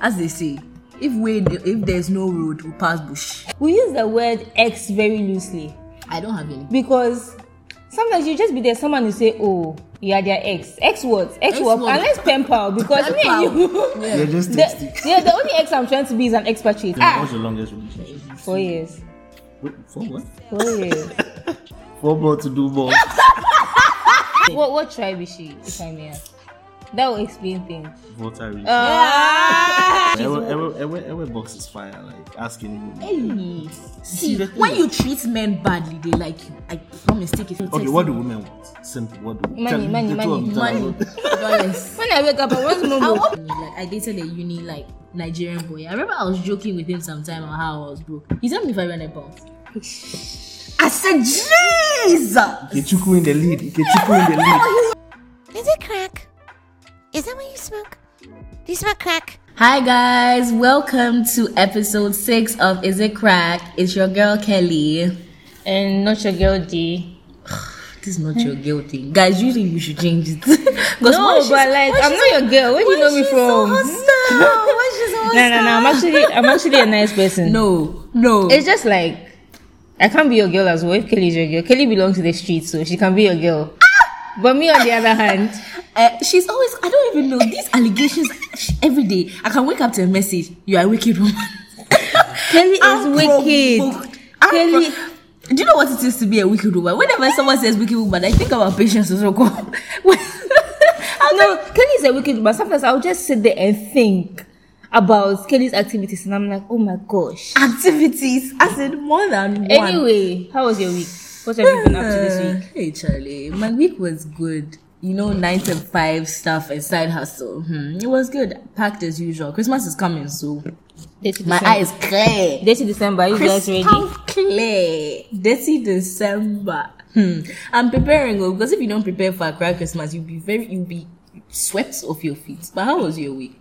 as they say, if we if there's no road, we pass bush. We use the word ex very loosely I don't have any. because sometimes you just be there, someone will say, Oh, you are their ex. Ex what? Ex, Ex what? what? Unless pen pal, because me and you. Yeah. You're just The, yeah, the only ex I'm trying to be is an expatriate. Ah, What's your longest relationship? four years. Wait, for what? Four years. For more to do more. what what tribe is she, if I may ask? That will explain things. Voter really. Ah! Ewe box is fire. Like asking him. Hey, see, when you treat men badly, they like you. I promise. Take it. Okay, what do women want? Simple. What do Money, tell- money, the money, money, dollars. When I wake up, I want to know I more. want- like I dated a uni like Nigerian boy. I remember I was joking with him sometime on how I was broke. He told me if I ran a pounds. I said, Jesus! Kechuku in the lead. Kechuku in the lead. Is it crack? Is that what you smoke? Do you smoke crack? Hi guys, welcome to episode six of Is It Crack? It's your girl Kelly. And not your girl D. This is not your girl thing, guys. Usually you should change it. No, but like, I'm not your girl. Where do you know me she's from? So hostile? Why she's so No, no, no. I'm actually, I'm actually a nice person. No, no. It's just like I can't be your girl as well. If Kelly is your girl, Kelly belongs to the streets, so she can be your girl. Ah! But me, on the other hand, Uh, she's always, I don't even know, these allegations every day. I can wake up to a message, you are a wicked woman. Kelly is I'm wicked. I'm Kelly, pro- Do you know what it is to be a wicked woman? Whenever someone says wicked woman, I think about patience as well. no, Kelly is a wicked. But sometimes I'll just sit there and think about Kelly's activities, and I'm like, oh my gosh. Activities, I said more than one. Anyway, how was your week? What have you been up to this week? Hey Charlie, my week was good. You know, nine to five stuff and side hustle. Hmm, it was good. Packed as usual. Christmas is coming, so my December. eyes clear. Dirty December. Are you guys ready? Crystal clear. Dirty December. Hmm. I'm preparing oh, because if you don't prepare for a cry Christmas, you'll be very you'll be sweat off your feet. But how was your week?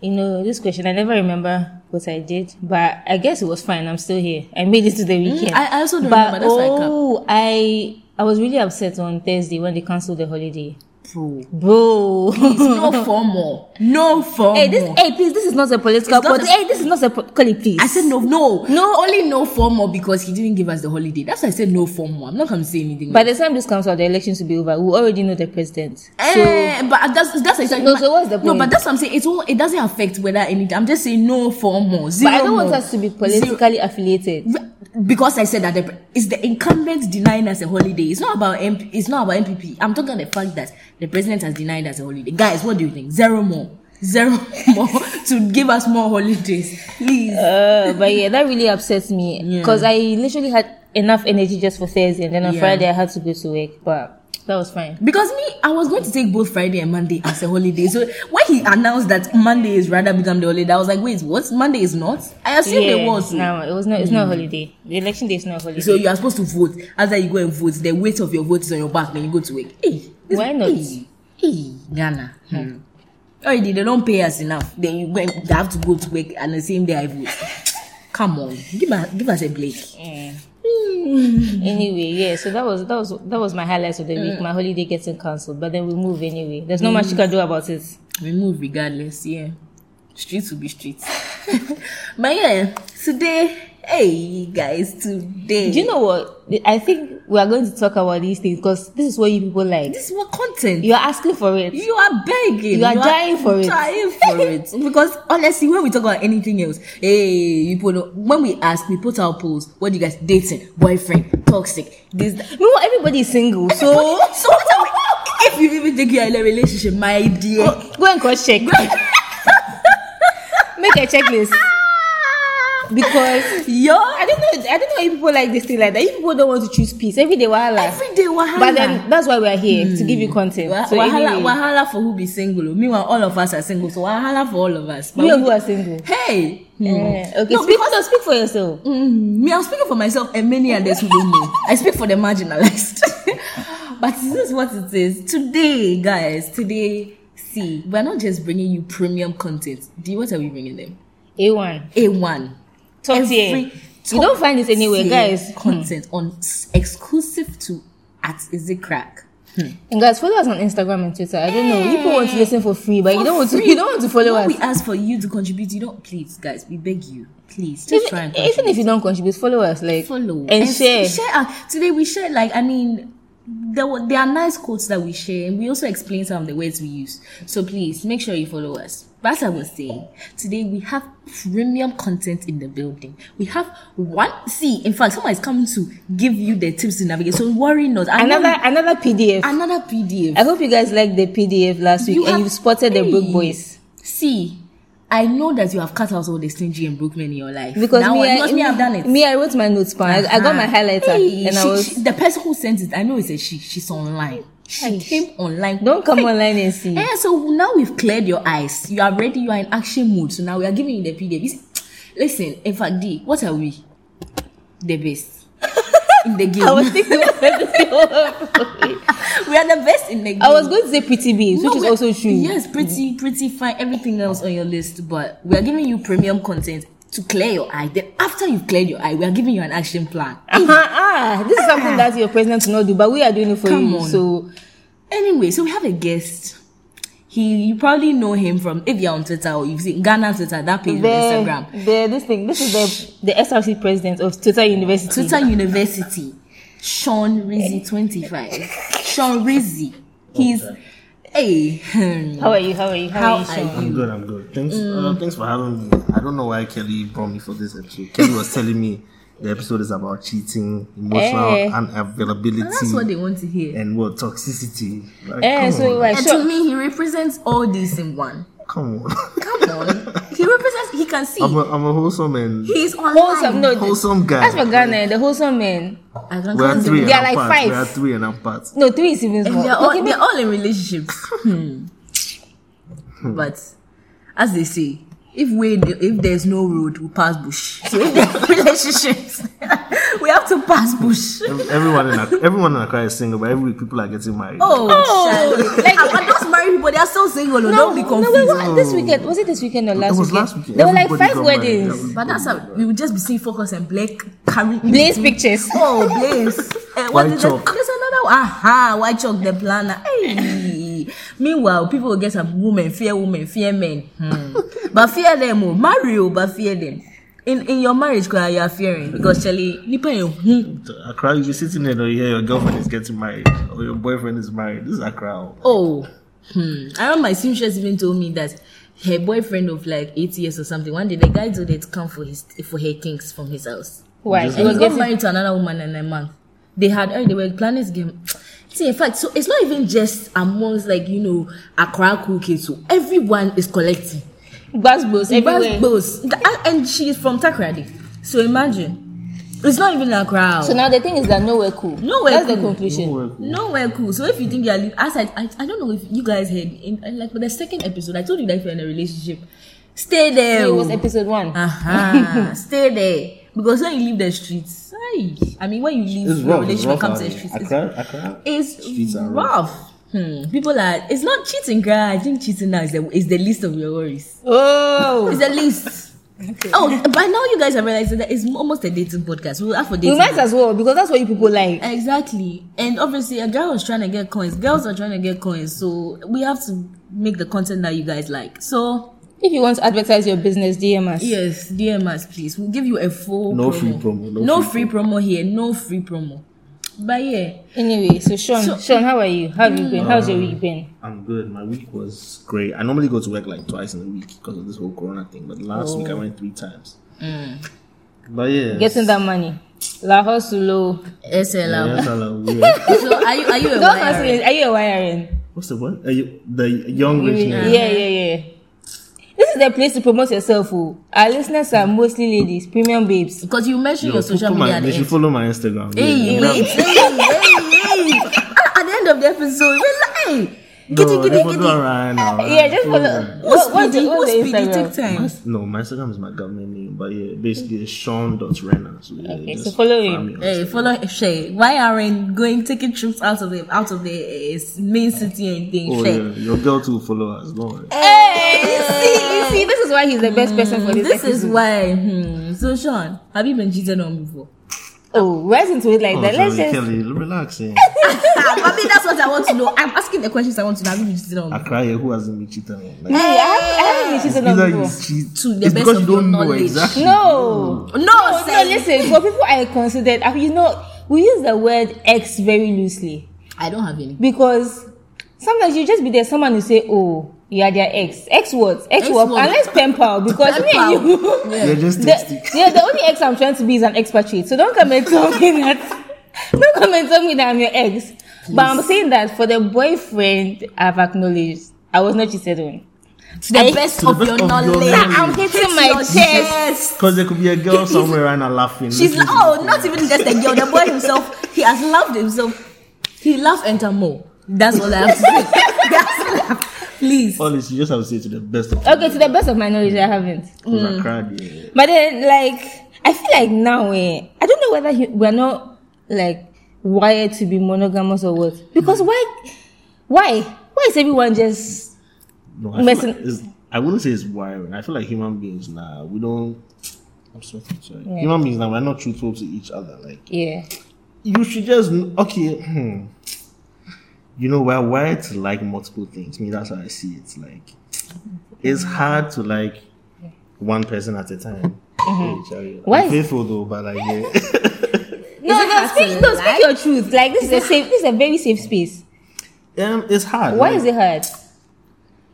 You know, this question, I never remember what I did, but I guess it was fine. I'm still here. I made it to the weekend. I, I also don't but remember. That's why I can't. oh, I I was really upset on Thursday when they cancelled the holiday, Bro. bro. Please, no formal. No formal. hey, this hey, please, this is not a political. Not a- hey, this is not a it please. I said no, no, no. Only no formal because he didn't give us the holiday. That's why I said no formal. I'm not going to say anything. By the time this comes out, the elections will be over. We already know the president. So Eh, but that's that's exactly No, so what's the No, but that's what I'm saying. It's all it doesn't affect whether anything. I'm just saying no formal. Zero but I don't want us to be Zero- politically affiliated. Because I said that the, it's the incumbent denying us a holiday. It's not about MP, it's not about MPP. I'm talking the fact that the president has denied us a holiday. Guys, what do you think? Zero more, zero more to give us more holidays, please. Uh, but yeah, that really upsets me Yeah. because I literally had enough energy just for Thursday, and then on Yeah. Friday I had to go to work. But that was fine. Because me, I was going to take both Friday and Monday as a holiday. So when he announced that Monday is rather become the holiday, I was like, wait, what? Monday is not? I assumed it was. so. No, it was not. It's not a holiday. The election day is not a holiday. So you are supposed to vote. After you go and vote, the weight of your vote is on your back when you go to work. Hey, Why not? Hey, hey Ghana. Hmm. Already they don't pay us enough. Then you went, they have to go to work and the same day I vote. Come on, give us give us a break. Eh. anyway, yeah. So that was that was that was my highlights of the week. My holiday getting cancelled, but then we move anyway. There's not much you can do about it. We move regardless, yeah. Streets will be streets. but yeah, today, hey guys, today. Do you know what? I think we are going to talk about these things because this is what you people like. this is what content? You are asking for it. You are begging. You are dying for it. Dying for it. Because honestly, when we talk about anything else, hey, you put when we ask, we put our polls. What do you guys dating, boyfriend, toxic, this, that. No, everybody is single, so so what are we, if you even think you're in a relationship, my dear, go and cross check. Make a checklist because yo, I don't know. I don't know if people like this thing like that. If people don't want to choose peace, every day wahala. every day wahala. But then that's why we are here to give you content. Wah- So wahala, anyway, wahala for who be single. oh. Meanwhile, all of us are single, so wahala for all of us. But we we- who are single. hey, hmm. Eh, okay, No, speak, because- no, speak for yourself. Mm, me, I'm speaking for myself and many others who don't know. I speak for the marginalized. but this is what it is. Today, guys, today, see, we're not just bringing you premium content. Do you, what are we bringing them? A1. A1. Top Every. You don't find this anywhere, guys. Content on exclusive to at Is It Crack. And guys, follow us on Instagram and Twitter. I don't know. People want to listen for free, but you don't want to. You don't want to follow When us. we ask for you to contribute, you don't. Please, guys, we beg you. Please, just try Even, and even if you don't contribute, follow us. Like follow and, share. Share. uh, Today we share like I mean, there were there are nice quotes that we share, and we also explain some of the words we use. So please make sure you follow us. But as I was saying, today we have premium content in the building. We have one. See, in fact, someone is coming to give you the tips to navigate. So worry not. I Another another PDF. another PDF. I hope you guys liked the PDF last week You and have- you spotted the Brook Hey. Boys. See, I know that you have cut out all the stingy and broke men in your life. Because now, me, I, because me, I've done it. Me, I wrote my notes, pan. I, I got my Uh-huh. highlighter Hey, and I was. she- the person who sent it. I know it's a she. She's online. She came online. Don't come online and see. Yeah, so now we've cleared your eyes. You are ready. You are in action mode. So now we are giving you the PDF. Listen, in fact, D, what are we? The best in the game. I was thinking. we are the best in the game. I was going to say pretty babes, No, which is also true. Yes, pretty, pretty fine. Everything else on your list, but we are giving you premium content to clear your eye. Then after you've cleared your eye, we are giving you an action plan. Uh-huh, ah, this is something that your president will not do, but we are doing it for Come you. on. So Anyway, so we have a guest. He, you probably know him from if you're on Twitter or you've seen Ghana Twitter, that page on Instagram. the this thing, this is the the SRC president of Twitter University. Twitter University, Sean Rizzi 25. Sean Rizzi. He's, hey, How are you? How are you? How, How are you? are you? I'm good, I'm good. Thanks, Mm. uh, thanks for having me. I don't know why Kelly brought me for this episode. Kelly was telling me the episode is about cheating, emotional Eh. unavailability, that's what they want to hear. and what toxicity. Like, Eh, come so on, like, And sure. to me, he represents all these in one. Come on. Come on. he represents, he can see. I'm a, I'm a wholesome and He's online. wholesome. No, wholesome guy. That's for Ghana. The wholesome men. I can We are call three and They are I'm like part. five. We are three and I'm part. No, three is even And they're all, Okay, they're all in relationships. Hmm. but as they say, if we if there's no road, we pass bush. So if there's relationships, we have to pass bush. Everyone in Ac- everyone in Accra is single, but every week people are getting married. Oh, Oh, like and those married people, they are still single. No, don't be confused. no, confused. wait, what? This weekend was it this weekend or last It was weekend? last weekend. There were like five got married. weddings. But that's how we would just be seeing focus and Blake carrying Blaze pictures. Oh, Blaze. Uh, White is it? chalk. There's another one. Aha, white chalk, the planner. Hey. Meanwhile, people will get some women, fear women, fear men. Hmm. but fear them, oh. marry, oh, but fear them. In in your marriage, cry, you are fearing because Charlie, nipa you. Hmm. Accra, you be sitting there, and you hear your girlfriend is getting married or your boyfriend is married. This is Accra. Oh, hmm. I remember my seamstress even told me that her boyfriend of like eight years or something. One day, the guy told her to come for his for her things from his house. Why? Just He He was was got getting married to another woman in a month. They had, oh, they were planning to get. See, in fact, so it's not even just amongst like you know Accra cool kids. So everyone is collecting. Basbos everywhere. Both, and she is from Takoradi. So imagine, it's not even a crowd. So now the thing is that nowhere cool. Nowhere That's the cool. conclusion. Nowhere cool. Nowhere cool. So if you think you're, li- as I, I, I don't know if you guys heard in in, like the second episode, I told you that if you're in a relationship, stay there. It was oh. episode one. Uh-huh. Stay there. Because when you leave the streets, I mean, when you leave It's your rough. Relationship rough come to the streets, it's, Accra, Accra. it's Streets are rough. Hmm. People are, it's not cheating, girl. I think cheating now is the, is the least of your worries. Oh, It's the least. Oh, by now you guys have realized that it's almost a dating podcast. We'll have for dating. we might as well because that's what you people like. Exactly. And obviously, a girl was trying to get coins. Girls are trying to get coins. So we have to make the content that you guys like. So, If you want to advertise your business, DM us. yes, DM us, please. We'll give you a full No promo. free promo, no No, free free, promo here. No free promo. But yeah. Anyway, so Sean, So- Sean, how are you? How have you been? How's your week been? Mm. I'm good. My week was great. I normally go to work like twice in a week because of this whole Corona thing, but last week I oh. went three times. Mm. But yeah, Getting that money. La hustle. Oh. SLM. Yes, hello, yeah. So are you, are you a Don't YRN? hustle. Are you a wiring? What's the what? Are you- the young rich Yeah, nigga. yeah, yeah. This is the place to promote yourself. Oh. Our listeners are mostly ladies, premium babes. Because you mentioned Yo, your social put media my, at they should follow my Instagram. Hey, hey, hey, hey, hey. At at the end of the episode, we're like, hey, No, giddy, giddy, giddy. right now. Yeah, just Follow follow. me. What's What, what's, speedy? the- what's What's speedy? Take Instagram? time. No, my Instagram is my government name, but yeah, basically it's Sean.Renner. So yeah, Okay, so follow him. Hey, follow Shay. Why aren't going taking trips out of the out of the uh, main city and things? Oh Shay. yeah, your girl too follow us. Don't worry. Hey, you see, you see, this is why he's the best person for this. This is why. Hmm. So Sean, have you been cheated on before? Oh, where's into it like Oh, that? Let's Charlie, just. Kelly, relax. Eh. Ah, that's what I want to know. I'm asking the questions I want to know. Have you been cheated on? I cry. Who hasn't been cheated on? Like, Hey, I haven't, I haven't been cheated on before. you cheat. To the it's best because of you don't know knowledge. exactly. No. No, No, say- listen, for people I considered, you know, we use the word ex very loosely I don't have any. because sometimes you just be there, someone will say, oh, you are their ex. Ex what? Ex, Ex what? what? Unless pen pal, because me and you. You're just The, yeah, the only ex I'm trying to be is an expatriate. So don't come and tell me that. Don't come and tell me that I'm your ex. But I'm saying that for the boyfriend I've acknowledged, I was not cheated on. To the I- best To the of best your of your knowledge. knowledge. I'm hitting my your chest. Because there could be a girl somewhere right now laughing. She's Listen. oh, not even just a girl. The boy himself, he has loved himself. He loves enter more. That's all I have to say. That's all I have. Please. Honestly, you just have to say to the best of Okay, to the best of my knowledge, I haven't. Mm. I cried. Yeah. But then, like, I feel like now, eh, I don't know whether he, we're not like wired to be monogamous or what. Because why, why, why is everyone just? No, I, Listen- like I wouldn't say it's wiring. I feel like human beings now we don't. I'm sweating. Sorry. Human beings now we're not truthful to each other. Like Yeah, you should just okay. Hmm. You know we're wired to like multiple things. Me, that's how I see it. Like it's hard to like one person at a time. Hey, Charlie, Why I'm faithful though, but like yeah. no, it no, hard speak, to no, lie? speak your truth. Like this is a safe, this is a very safe space. um, it's hard. Why like- is it hard?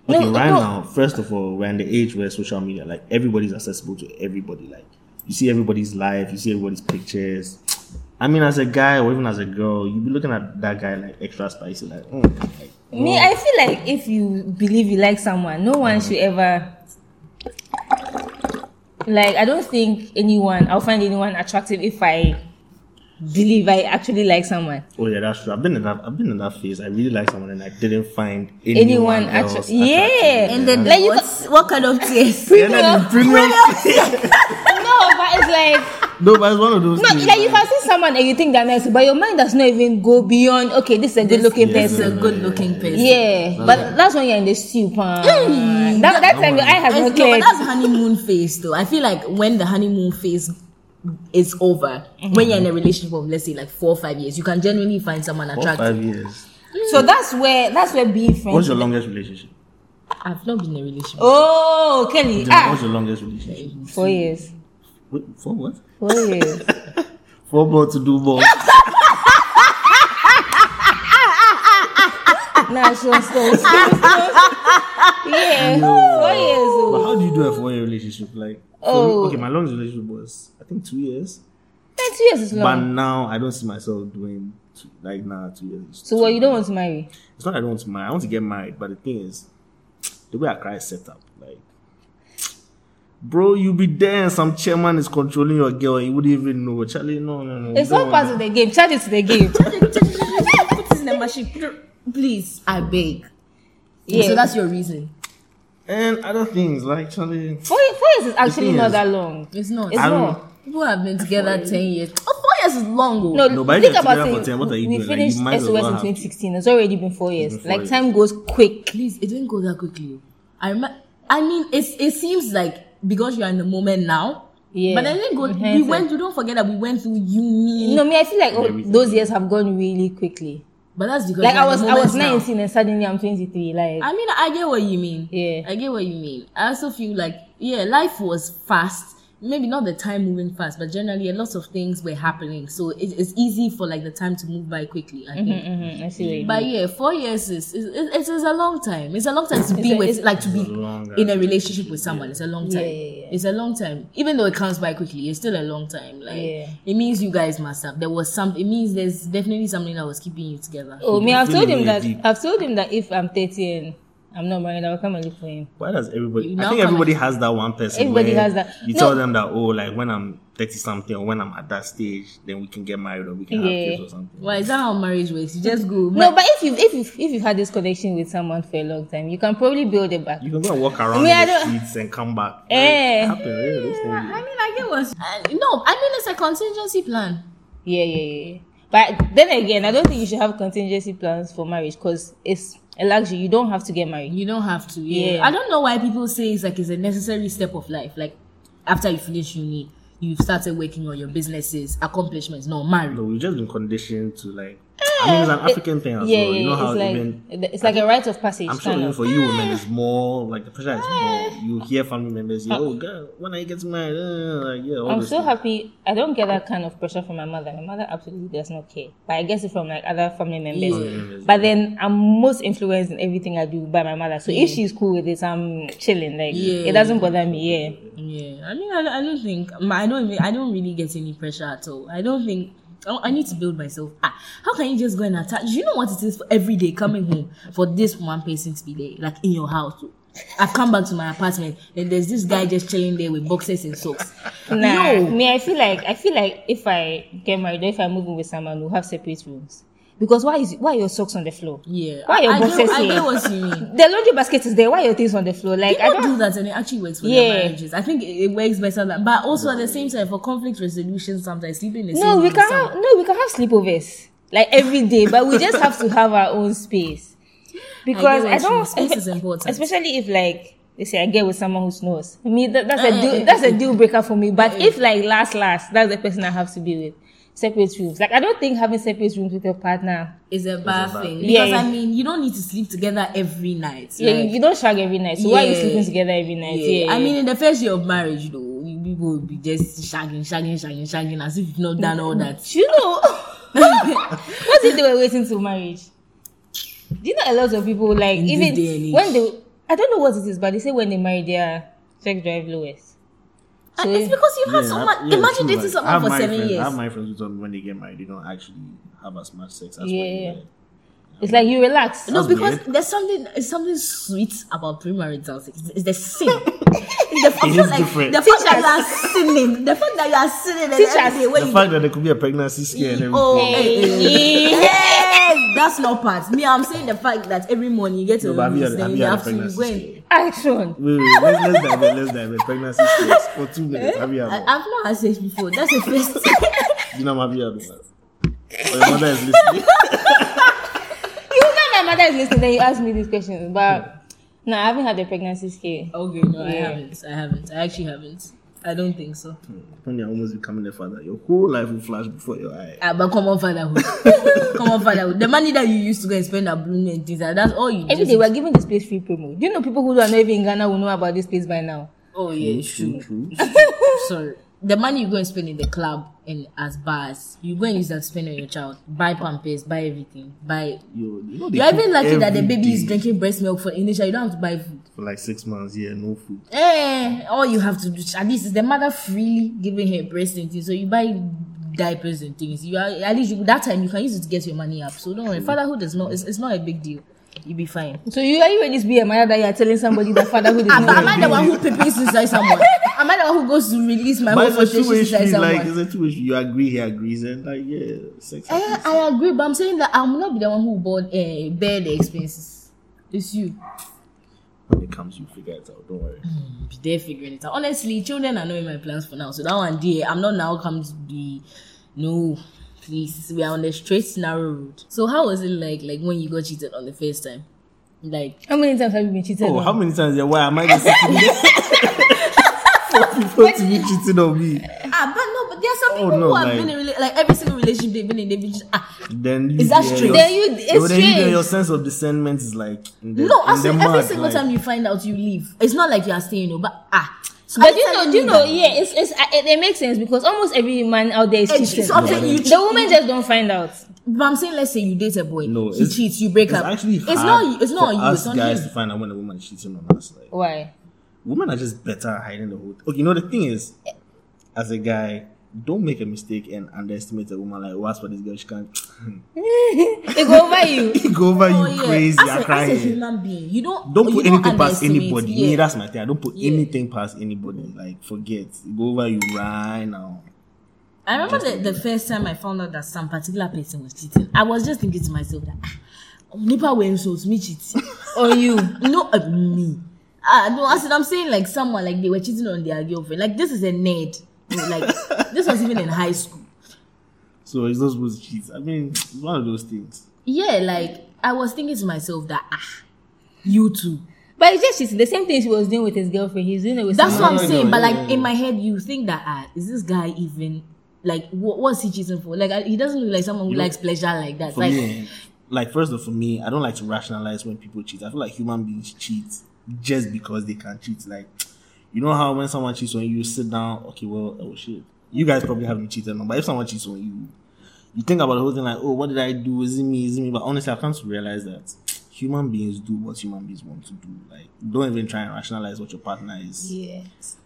Okay, No, right no. now, first of all, we're in the age where social media, like everybody's accessible to everybody. Like you see everybody's life, you see everybody's pictures. I mean, as a guy or even as a girl, you'd be looking at that guy like extra spicy, like, mm, like Me, I feel like if you believe you like someone, no one should ever. Like, I don't think anyone, I'll find anyone attractive if I believe I actually like someone. oh yeah, that's true. I've been in that. I've been in that phase. I really like someone, and I didn't find Anyone anyone, else attra- attractive. yeah. And then Like, you what, what kind of tears? Yeah, then the premium. No, but it's like, no, but it's one of those. no, things, like you can see someone and you think they're nice, but your mind does not even go beyond, okay, this is a good looking Yes, It's person. a good looking person. Yeah, but that's when you're in the stew, pan. That, that time your eye has It's- not no, but that's honeymoon phase though. I feel like when the honeymoon phase is over, when you're in a relationship of let's say like four or five years, you can genuinely find someone Four, attractive. five years. So that's where, that's where being friends. What's your longest relationship? I've not been in a relationship. Oh, Kelly. What's Ah, your longest relationship? four years. Wait, for what? Four years. For more to do more. nah, so, so, Yeah, four years. But Oh. how do you do a four year relationship? Like, Oh. me, okay, my longest relationship was I think two years. Eh, Two years is long. But now I don't see myself doing two, like nah two years. So what, you don't want to marry? It's not that I don't want to marry. I want to get married, but the thing is, the way Accra is set up, bro, you be there and some chairman is controlling your girl and you wouldn't even know. Charlie, no, no, no. It's all don't part of the game. Charge it to the game. Put his membership, please. I beg. Yeah. So that's your reason. And other things like Charlie. Four, four years is actually thing not is- that long. It's not. It's I don't- People have been together ten years. Oh, four years is long. Oh. No, No, but if think about it. 10, what are you we doing? Like, finished you SOS well in 2016. It's already been four years. been four like years. time goes quick. please, it didn't go that quickly. I rem- I mean, it's it seems like because you are in the moment now. Yeah. But I didn't go. In We went. You don't forget that we went through uni. No, me, I feel like oh, Everything. those years have gone really quickly. But that's because Like I was, I was moment now. 19 and suddenly I'm 23. Like I mean, I get what you mean. Yeah. I get what you mean. I also feel like, yeah, life was fast. Maybe not the time moving fast, but generally a lot of things were happening. So it, it's easy for like the time to move by quickly. I think. Mhm, I see what you But yeah, four years is, is, is, it's- it's a long time. It's a long time to be a- with, like to be It's a long in a relationship with someone. It's a long time. Yeah, yeah, yeah. It's a long time. Even though it comes by quickly, it's still a long time. Like Yeah. it means you guys must have. There was some. It means there's definitely something that was keeping you together. Oh, me, I've told him that. deep. I've told him that if I'm 30 and I'm not married, I'll come and look for him. Why does everybody? You I think everybody has that one person. Everybody has that. You No. tell them that oh, like when I'm thirty something or when I'm at that stage, then we can get married or we can Yeah. have kids or something. Why is that how marriage works? You just go. No, but if you if you if you've had this connection with someone for a long time, you can probably build it back. You can go and walk around I in the streets and come back. Eh. It happen, yeah, those. I mean, I get what. Uh, no, I mean it's a contingency plan. Yeah, yeah, yeah. yeah. But then again, I don't think you should have contingency plans for marriage because it's a luxury. You don't have to get married. You don't have to. Yeah. Yeah. I don't know why people say it's like it's a necessary step of life. Like after you finish uni, you've started working on your businesses, accomplishments. No, marry. No, we've just been conditioned to like. I mean, it's an African thing as yeah, well. You know how like even it's like a rite of passage. I'm sure even of. for you women, it's more like the pressure is more. You hear family members, say, "Oh, girl, when are you getting married?" Uh, like, yeah, I'm so things. happy. I don't get that kind of pressure from my mother. My mother absolutely does not care. But I get it from like other family members. Yeah. But then I'm most influenced in everything I do by my mother. So if she's cool with it, I'm chilling. Like Yeah. it doesn't bother me. Yeah. Yeah, I mean, I, I don't think I don't even, I don't really get any pressure at all. I don't think I, I need to build myself. Ah, how can you just go and attach? You know what it is for every day coming home for this one person to be there, like in your house. I come back to my apartment and there's this guy just chilling there with boxes and socks. Nah, No. me, I feel like I feel like if I get married if I move in with someone, we'll have separate rooms. Because why is why are your socks on the floor? Yeah, Why are your I, I, boxes get, I here? get what you mean. The laundry basket is there. Why are your things on the floor? Like I don't. do that and it actually works for Yeah. their marriages. I think it, it works better than, but also at the same time for conflict resolution, sometimes sleeping in the No, same we can have no, we can have sleepovers like every day, but we just have to have our own space because I I, don't. Space is important. especially if like they say I get with someone who snores. I mean that, that's a Eh, deal, eh, that's a deal breaker for me. But if like last last, that's the person I have to be with. Separate rooms. Like I don't think having separate rooms with your partner. is a bad bad thing thing. because Yeah. I mean you don't need to sleep together every night. Yeah, like- you, you don't shag every night. So why are you sleeping together every night? Yeah, I mean, in the first year of marriage, you know, you people will be just shagging, shagging, shagging, shagging, as if you've not done all that. you know, what if they were waiting till marriage? Do you know a lot of people like In even day and age. when they I don't know what it is, but they say when they marry their sex drive lowest. And it's because you've had Yeah, someone. I- yeah, imagine dating like, I someone for seven friends, I years. have my friends who told me when they get married, they don't actually have as much sex as Yeah. when they it's like you relax. No, That's because weird. there's something there's something sweet about premarital sex. It's, it's the sin. It's the, I It feel different. the fact that you are sinning, the fact that you are sinning, and Teach every us. day The you fact that there could be a pregnancy scare and everything. Oh, hey, hey, Hey. hey, that's not part. Me, I'm saying the fact that every morning you get to No, but have you release, had- then have you you a have to pregnancy go and. scare? Action. Wait, wait, let's, let's dive in, let's dive in. Pregnancy scares for two minutes. Eh? Have you I, had one? I've not had sex before. That's the first. You know, have you had one? Or your mother is listening. You know my mother is listening, then you ask me these questions. But no, I haven't had a pregnancy scare. okay, no, I Yeah. haven't. I haven't. I actually haven't. I don't think so. when you're almost becoming a father, your whole life will flash before your eyes. Ah, but come on, fatherhood. come on, fatherhood. The money that you used to go and spend at Bruno and things, like, that's all you Every just- day we're giving this place free promo. Do you know people who are not even in Ghana will know about this place by now? Oh, yeah, it's true. True. Sorry. The money you go and spend in the club and as bars, you go and use that spend on your child. Buy pampers, buy everything. Buy. You, you know, You're even lucky that the baby is drinking breast milk for initial. You don't have to buy food. for like six months. Yeah, no food. Eh, all you have to do at least is the mother freely giving her breast and things. So you buy diapers and things. You are at least you, that time you can use it to get your money up. So don't worry, fatherhood is not it's, it's not a big deal. You'll be fine. So you are you ready to be a mother that you are telling somebody that fatherhood is Am, not am I a the big one deal? who pepees inside someone? Am I the one who goes to release my But whole it's a two way frustration inside street. someone? Like it's a two way. You agree, he agrees, and like yeah, sex. I. I agree, but I'm saying that I'm not be the one who bought uh, bear the expenses. It's you. when it comes, you figure it out. Don't worry. Be there figuring it out. Honestly, children are knowing my plans for now. So that one day, I'm not now come to be no. Please, we are on the straight narrow road. So how was it like, like when you got cheated on the first time? Like, How many times have you been cheated Oh, on? how many times? Yeah, why am I just sitting there for people to be cheating on me? ah, but no, but there are some Oh, people no, who have like- been in rela- like every single relationship they've been in, they've been just, ah, Then you, Is that yeah, straight? your- Then you- it's no, then you, your sense of discernment is like in the, no, in as the mud, every single like, time you find out you leave. It's not like you are staying, no, but ah. So But you know, do you know, yeah, it's, it's, it, it makes sense because almost every man out there is cheating. so I'm saying you the woman just don't find out. But I'm saying, let's say you date a boy, No, he it's- cheats, you break It's up. actually it's not, you- it's not for on you, us it's on guys him. to find out when a woman is cheating on us. Like, Why? women are just better at hiding the whole. Okay, you know the thing is, as a guy, don't make a mistake and underestimate a woman. Like, what's for this girl? She can't They go over you. it go over Oh, you yeah. crazy. As a, as a crying. human being, you don't Don't put anything past anybody. Yeah. Me, that's my thing. I don't put Yeah. anything past anybody. Like, forget. Go over you right now. I remember the, the first time I found out that some particular person was cheating. I was just thinking to myself that ah, Nipa so to me cheat on you, no uh, me. Ah, no, I said I'm saying like someone like they were cheating on their girlfriend. Like this is a nerd. Like this was even in high school. So he's not supposed to cheat. I mean, it's one of those things. Yeah, like I was thinking to myself that ah, you too. But it's just cheating. The same thing he was doing with his girlfriend. He's doing it with That's what I'm no, saying. no, But like in my head, you think that ah, is this guy even like what, what's he cheating for? Like I, he doesn't look like someone who You know, likes pleasure like that. For Like me, like first of all, for me, I don't like to rationalize when people cheat. I feel like human beings cheat just because they can cheat. Like, you know how when someone cheats on you, you sit down, okay, well, oh shit. You guys probably haven't cheated on, but if someone cheats on you, you think about the whole thing like, oh, what did I do? Is it me? Is it me? But honestly, I've come to realize that human beings do what human beings want to do. Like, don't even try and rationalize what your partner is Yeah.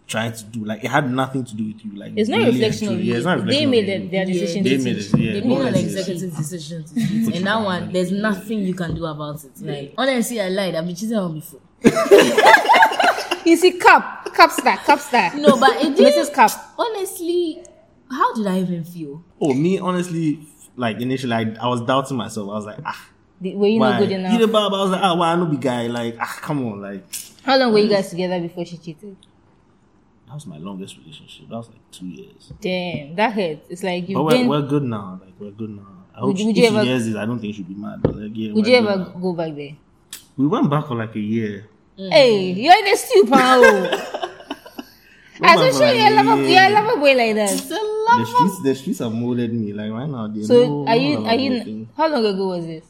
trying to do. Like, it had nothing to do with you. Like, It's not a really reflection of you. Yeah, it's not a They made of the, you. their Yeah, decision. they made cheat. it. Yeah, they made an executive decision to. And that one, there's nothing you can do about it. Like honestly, I lied. I've been cheated on before. You see, cup, Cap star, Cap star. No, but it didn't. Mrs. Cap. Honestly, how did I even feel? Oh, me honestly, like initially, I, I was doubting myself. I was like, ah, Did- Were you why? not good He enough? the bad, but I was like, ah, why I no be guy? Like, ah, come on, like How long were you guys together before she cheated? that was my longest relationship. That was like two years. Damn, that hurts. It's like you've we're, been. we're good now. Like we're good now. I hope Would- she, would you ever- hears this, I don't think she'll be mad. But like, yeah, would you ever now. go back there? We went back for like a year. Hey, you're in a stew, pal. We As went I'm for like you're a a lover, year. you're a lover boy like that. The streets, the streets have molded me. Like right now, they So know are you? Are you? thing. How long ago was this?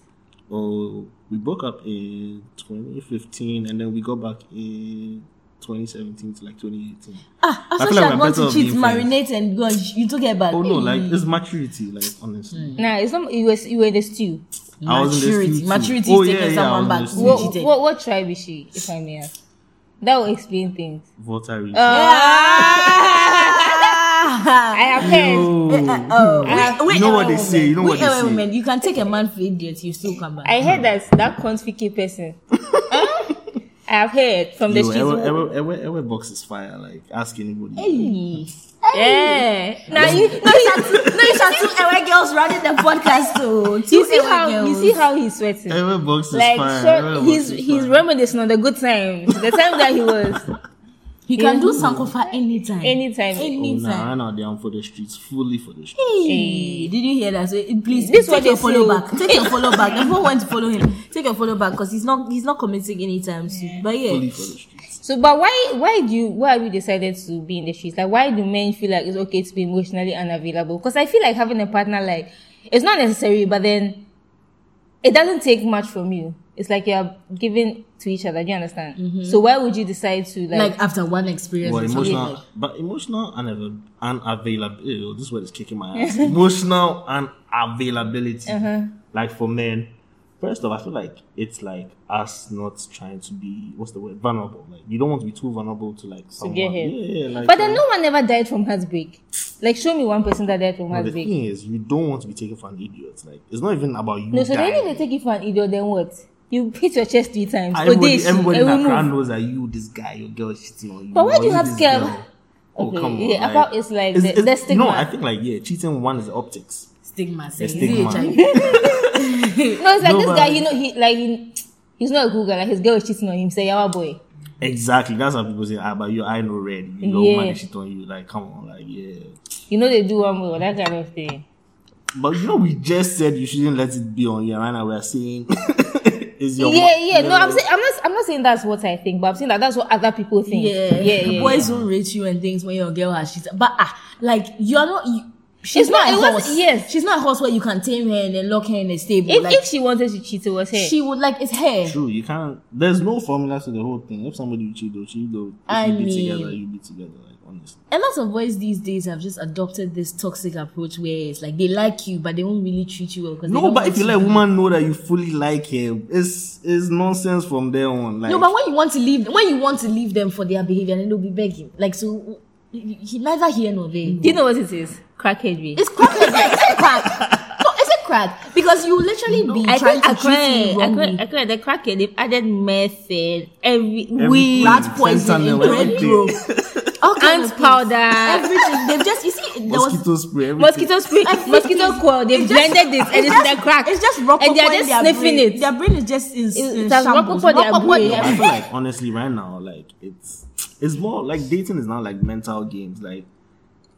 Oh, we broke up in 2015, and then we got back in 2017 to like 2018. Ah, I after feel she like had we're gone to off cheat, being marinate and go, you took it back. Oh no, like it's maturity. Like honestly, Nah, it's not. You were. You were in the stew. I was in the maturity. too. Maturity Oh, is yeah, taking yeah, I someone back to What, what? What tribe is she? If I may ask. That will explain things. Volta region. Uh, ah! I have heard. Uh, uh, oh, I- we, You know what we they say, you know we what they say. women, you can take a man for idiot, you still come back. I heard that that conflict person. Huh? I have heard from the Yo, streets. Ewe, Ewe, Ewe, Ewe box is fire. Like ask anybody. Hey. Yeah. Now you, No, you shall two, no, you shall two Ewe girls running the podcast too. Two you see Ewe how girls. you see how he's sweating. Ewe box is Like fire. so he's he's reminiscing on the good times. The time that he was he can do Sankofa anytime. anytime. Oh, Anytime. nah, right now they are for the streets, fully for the streets. Hey, did you hear that? So, eh, please, This take what your follow say. back. Take your follow back. Everyone went to follow him. Take your follow back because he's not he's not committing anytime soon. But yeah, Fully for the streets. So, but why why do you why have you decided to be in the streets? Like, why do men feel like it's okay to be emotionally unavailable? Because I feel like having a partner like it's not necessary, but then it doesn't take much from you. It's like you're giving to each other. Do you understand? So why would you decide to like? like after one experience, Well, emotional, like- but emotional unav- unavailability. This word is kicking my ass. emotional unavailability. Uh-huh. Like for men, first off, I feel like it's like us not trying to be what's the word vulnerable. Like you don't want to be too vulnerable to like someone. get hit. Yeah, yeah, like. but then uh, no one ever died from heartbreak. Like, show me one person that died from no, the thing is, you don't want to be taken for an idiot. Like it's not even about you. No, so then dying. if they take you for an idiot, then what? You hit your chest three times. Everybody, Odeshi, everybody in and we move. crowd knows that you, this guy, your girl cheating on you. But why do you have this scare- girl. Oh, Okay, come on. yeah, about- it's like the- the No. I think like, yeah, cheating one is the optics. stigma. Say, The is it stigma. No, it's like No, this but- guy. You know, he like he, he's not a cool guy. Like his girl is cheating on him. Say, "Yawa boy." Exactly. That's how people say, ah, but your eye no red. Your Yeah. woman is shit on you. Like, come on, like, yeah. You know they do one more that kind of thing. But you know, we just said you shouldn't let it be on you. Right now, we're saying, is your yeah, yeah. No, I'm saying. saying I'm not. I'm not saying that's what I think, but I'm saying that that's what other people think. Yeah, yeah, yeah. Boys yeah. will rate you and things when your girl has cheated. But ah, like you're not. You, she's It's not, not- a it was- horse. yes. she's not a horse where you can tame her and then lock her in a stable. If, like if she wanted to cheat, it was her. she would like it's her. True, you can't. There's no formula to the whole thing. If somebody you cheat, they'll cheat. Though, if I you be mean- together, you be together. Like, honestly. A lot of boys these days have just adopted this toxic approach where it's like they like you, but they won't really treat you well. 'cause they No, but if you let a woman know that you fully like her, it's it's nonsense from there on. Like, No, but when you want to leave, when you want to leave them for their behavior, then they'll be begging. Like so, he, he neither here nor there. do you know what it is? Crackhead. It's crack. It's crack. No, it's a crack because you literally be I trying think to treat me Accra, wrongly. Accra, Accra, the crackhead, they've added method, every, Everything. weed, rat poison, Fentanyl, Incredible. everything. all kind ant of powder, everything. They've just you see there was mosquito spray, everything. mosquito spray, mosquito coil. They've It's just- blended it and it's, just, in the crack. It's just rock and they're just their sniffing brain. it. Their brain is just in, It- in it shambles. rock up their Rock up brain. I feel like honestly, right now, like it's it's more like dating is now like mental games. Like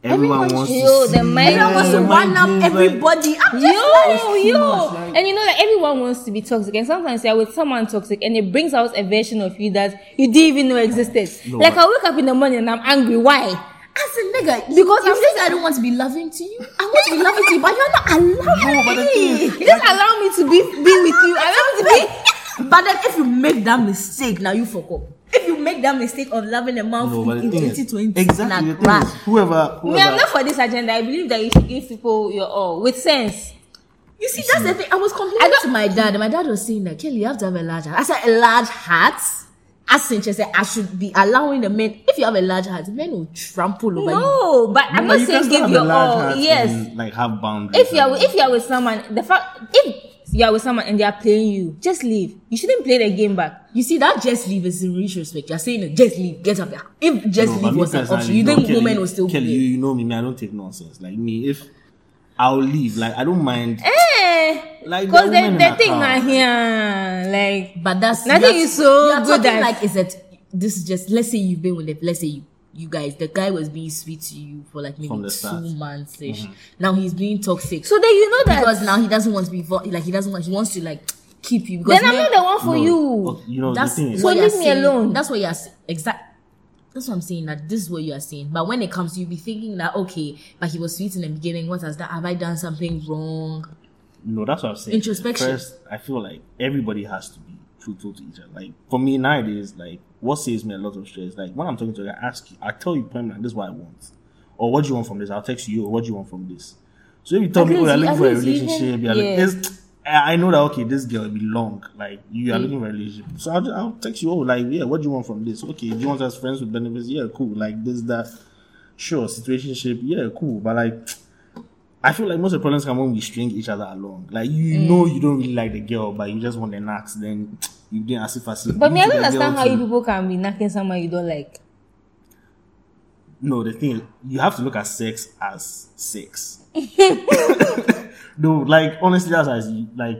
everyone, Everyone wants to see Everyone wants to one up like- everybody. I'm just Yo, like, yo, and you know, like everyone wants to be toxic, and sometimes you're with someone toxic, and it brings out a version of you that you didn't even know existed. No, like I wake up in the morning and I'm angry. Why? as a nigga, Because I'm I'm I don't want to be loving to you. I want to be loving to you, but you're not allowing No, me. Just allow me to be be with you. Allow me to be. But then if you make that mistake, now you fuck up. If you make that mistake of loving a man No, in but the thing is, 2020, exactly. nah, The thing is, bruh. whoever, Me, I'm not for this agenda. I believe that you should give people your all with sense. You see, that's the thing. I was I complaining don't- to my dad, and my dad was saying that Kelly, you have to have a large heart. I said a large heart. As Sinche said, I should be allowing the men. If you have a large heart, men will trample over you. No, but I'm No, not saying can give your all. Yes. and, like have boundaries. if you're and- if you're with someone, the fact if you're with someone and they are playing you, just leave. You shouldn't play the game back. You see, that just leave is in retrospect. You're saying just leave, get up there. If just No, leave me was an option, you no, think Kelly, women will still Kelly, play. you, you know me, me, I don't take nonsense. Like me, if I'll leave, like I don't mind. Eh, Like, because there the, are women the in thing that are here, like But that's Nothing you're- is so you're good talking at- like is that this is just let's say you've been with it. Let's say you you guys the guy was being sweet to you for like maybe From the two start. Mm-hmm. months. Now he's being toxic so then you know that. because now he doesn't want to be vo- like he doesn't want he wants to like keep you. Because then I'm not the one for No, you. okay, you know that's the thing So what you're leave me saying. alone. That's what you're saying. Exact. That's what I'm saying. That this is what you are saying. But when it comes to you, be thinking that okay, but he was sweet in the beginning. What has that? Have I done something wrong? no, that's what I'm saying. Introspection. First, I feel like everybody has to be truthful to each other. Like for me nowadays, like what saves me a lot of stress. Like when I'm talking to you, I ask you, I tell you, point blank, this is what I want, or what do you want from this? I'll text you, or what do you want from this? So if you tell At me, oh, least you're looking for a relationship, you're yeah. like, I know that okay, this girl will be long. Like you are looking for a relationship, so I'll, I'll text you. Oh, like yeah, what do you want from this? Okay, do you want us friends with benefits? Yeah, cool. Like this, that. Sure, situationship. Yeah, cool. But like, I feel like most of the problems come when we string each other along. Like you know mm. you don't really like the girl, but you just want the knacks. Then you didn't ask if as if. But me, I don't understand how you people can be knocking someone you don't like. No, the thing is, you have to look at sex as sex. no, like honestly, that's as you like.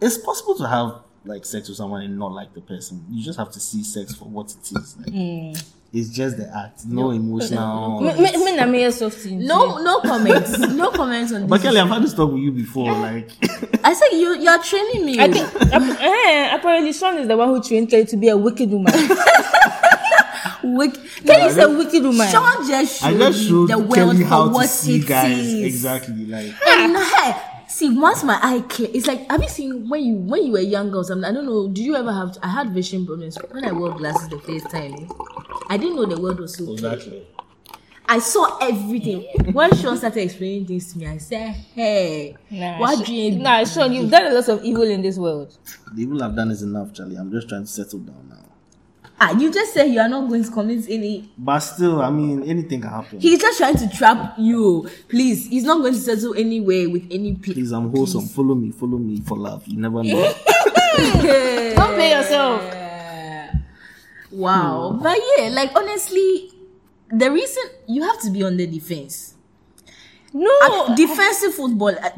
It's possible to have like sex with someone and not like the person. You just have to see sex for what it is. Like, mm. It's just the act, no emotional. Me, me, me, me soft. No, no comments. no comments on this. But. Kelly, I've had this talk with you before. Like, I said you you are training me. I think ap- eh, apparently Sean is the one who trained Kelly to be a wicked woman. Wick- Kelly is a wicked woman. Sean just showed, I just showed the world Kelly for how to what see it guys is. exactly. Like, And hey, see, once my eye clear, it's like have you seen when you when you were younger or something? I don't know. Do you ever have? I had vision problems when I wore glasses the first time. I didn't know the world was so clear. exactly. I saw everything. When Sean started explaining things to me, I said, "Hey, Nah, what Sean- dream?" Nah, Sean, you've done a lot of evil in this world. The evil I've done is enough, Charlie. I'm just trying to settle down now. Ah, you just said you are not going to commit any. But still, I mean, anything can happen. He's just trying to trap you. Please, he's not going to settle anyway with any people. Please, I'm wholesome. Follow me, follow me for love. You never know. Don't play yourself. Wow. Hmm. But yeah, like honestly, the reason you have to be on the defense. No. Uh, defensive football, uh,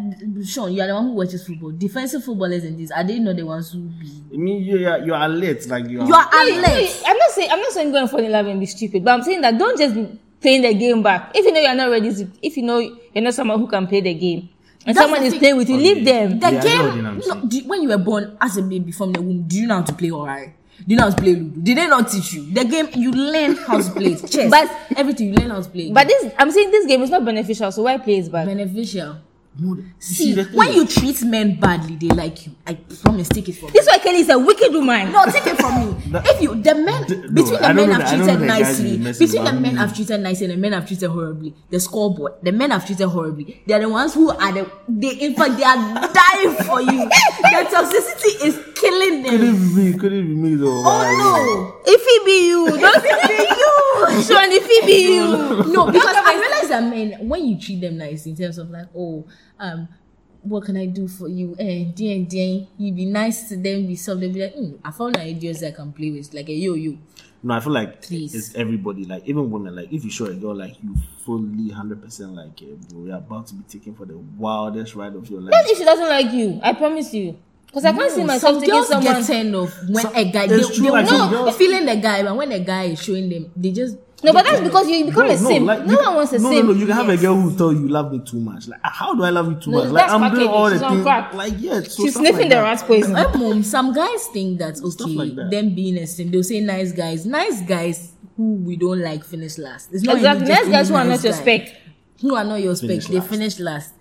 Sean, you are the one who watches football. Defensive footballers in this, are they not know the ones who be? I mean, you are, you are alert. Like, you are. You are Wait, alert. wait, I'm not saying I'm not saying go and fall in love and be stupid, but I'm saying that don't just be playing the game back. If you know you're not ready, to, if you know you're not someone who can play the game, and That's someone is playing with you, leave them. The Yeah, I know what game, you're no, when you were born as a baby from the womb, do you know how to play alright? Do you know how to play Ludo? Did they not teach you? The game, you learn how to play it. Chess, But- everything, you learn how to play it. But this, I'm saying this game is not beneficial, so why play it back? beneficial. No, See, when you treat men badly, they like you. I promise, take it from me. This is why Kelly is a wicked woman. No, take it from me. if you the men between I the men I've the- I don't treated know the guys nicely, between the men I've treated nicely and the men I've treated horribly, the scoreboard, the men I've treated horribly, they are the ones who are the they in fact they are dying for you. Their toxicity is killing them. Could it be me? Could it be me though? Oh no! If it be you, don't be you. Sean, if he be you. no, because I realize that men when you treat them nice in terms of like oh um. What can I do for you? Eh, dear, dear, you be nice to them, be soft. They'll be like, mm, I found an idiot I can play with, like a yo-yo. No, I feel like Please. it's everybody. Like even women. Like if you show a girl like you fully hundred percent like it, bro, you're about to be taken for the wildest ride of your life. That's if she doesn't like you. I promise you. Because I can't see myself Some taking girls someone. get turned off when Some- a guy they, it's they true, like will some know girls- feeling the guy, but when a guy is showing them, they just No, but that's because you become Bro, a simp. like, no you- one wants a no, simp. No, no, you can have a girl who tell you you love me too much. Like, how do I love you too No, much? Like, that's I'm doing all the on things. Like, yeah, so She's sniffing like the that. rat poison. My eh, mom, some guys think that okay, like that. them being a simp, they'll say nice guys. Nice guys who we don't like finish last. It's not Exactly. even Nice guys who are not your spec. Who are not your spec, they finish last.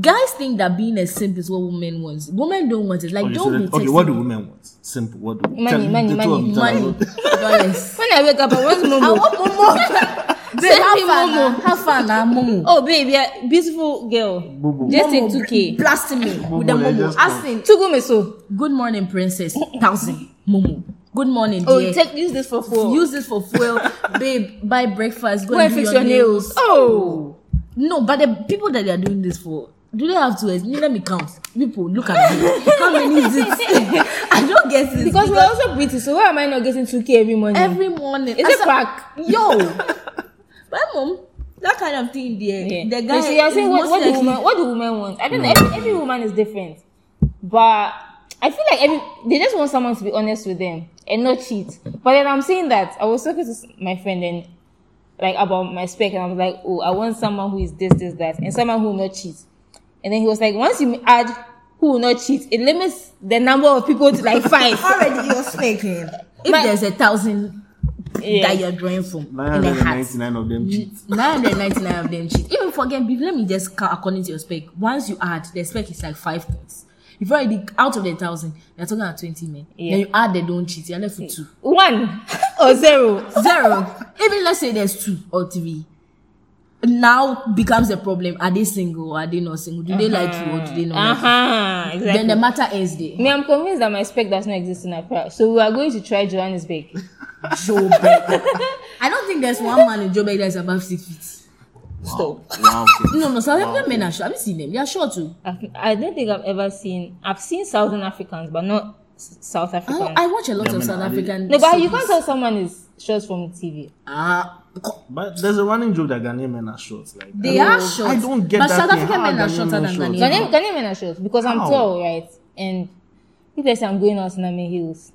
Guys think that being a simp is what women want. Women don't want it. Like Okay, don't then- be okay, what do women want? Simple. What do Money, tell- money, the two money, of them tell money, dollars. When I wake up, I want I Momo. want Momo. Say Send how me far Momo. now? How far now, Momo? Oh, babe, yeah, beautiful girl. Bobo. Just take Momo 2K. blasting me with the they Momo. Asking, Two go so. good morning, princess. Thousand Momo. Good morning, Oh, dear. take use this for four. Use this for fuel, babe. Buy breakfast. Go, Go and fix your nails. Oh. No, but the people that they are doing this for, do they have to? Let me count. People, look at me. How many is it? I don't get it. Because we're also British, so why am I not getting 2K every morning? every morning. Is I it said, crack? Yo, my mom, that kind of thing there. Yeah. The So guy. you're saying what, what do likely- women what do women want? I don't know. Every, every woman is different, but I feel like every they just want someone to be honest with them and not cheat. But then I'm saying that I was talking to my friend and like about my spec, and I was like, oh, I want someone who is this, this, that, and someone who will not cheat. And then he was like, once you add who will not cheat, it limits the number of people to like five. Already, you're speaking. If My- there's a thousand Yeah. that you're drawing from in a hat, 999 of them cheat. 999 of them cheat. Even forget, let me just count according to your spec. Once you add, the spec is like five things. If already out of the thousand, you're talking about 20 men. Yeah. Then you add the don't cheat, you're left with two. One or zero. Zero. Even let's say there's two or three. Now becomes a problem. Are they single or are they not single? Do they like you or do they not Uh like huh. you? Exactly. Then the matter ends there. Me, I'm convinced that my spec does not exist in Accra. So we are going to try Johannesburg. Joburg. I don't think there's one man in Joburg that's above six feet. Stop. Wow. No, no, South African men are short. Have you seen them? They are short too. I've- I don't think I've ever seen. I've seen Southern Africans, but not S- South I, Africans. I watch a lot Yeah, of man, South African. no, but you can't tell someone is short from TV. Ah, But there's a running joke that Ghanaian men are short. Like they I are short. I don't get but that South. African How men are Ghanaian shorter than short? Ghanaian. Ghanaian, Ghanaian men are short because I'm tall, right? And if let's say I'm going out in Nami Hills,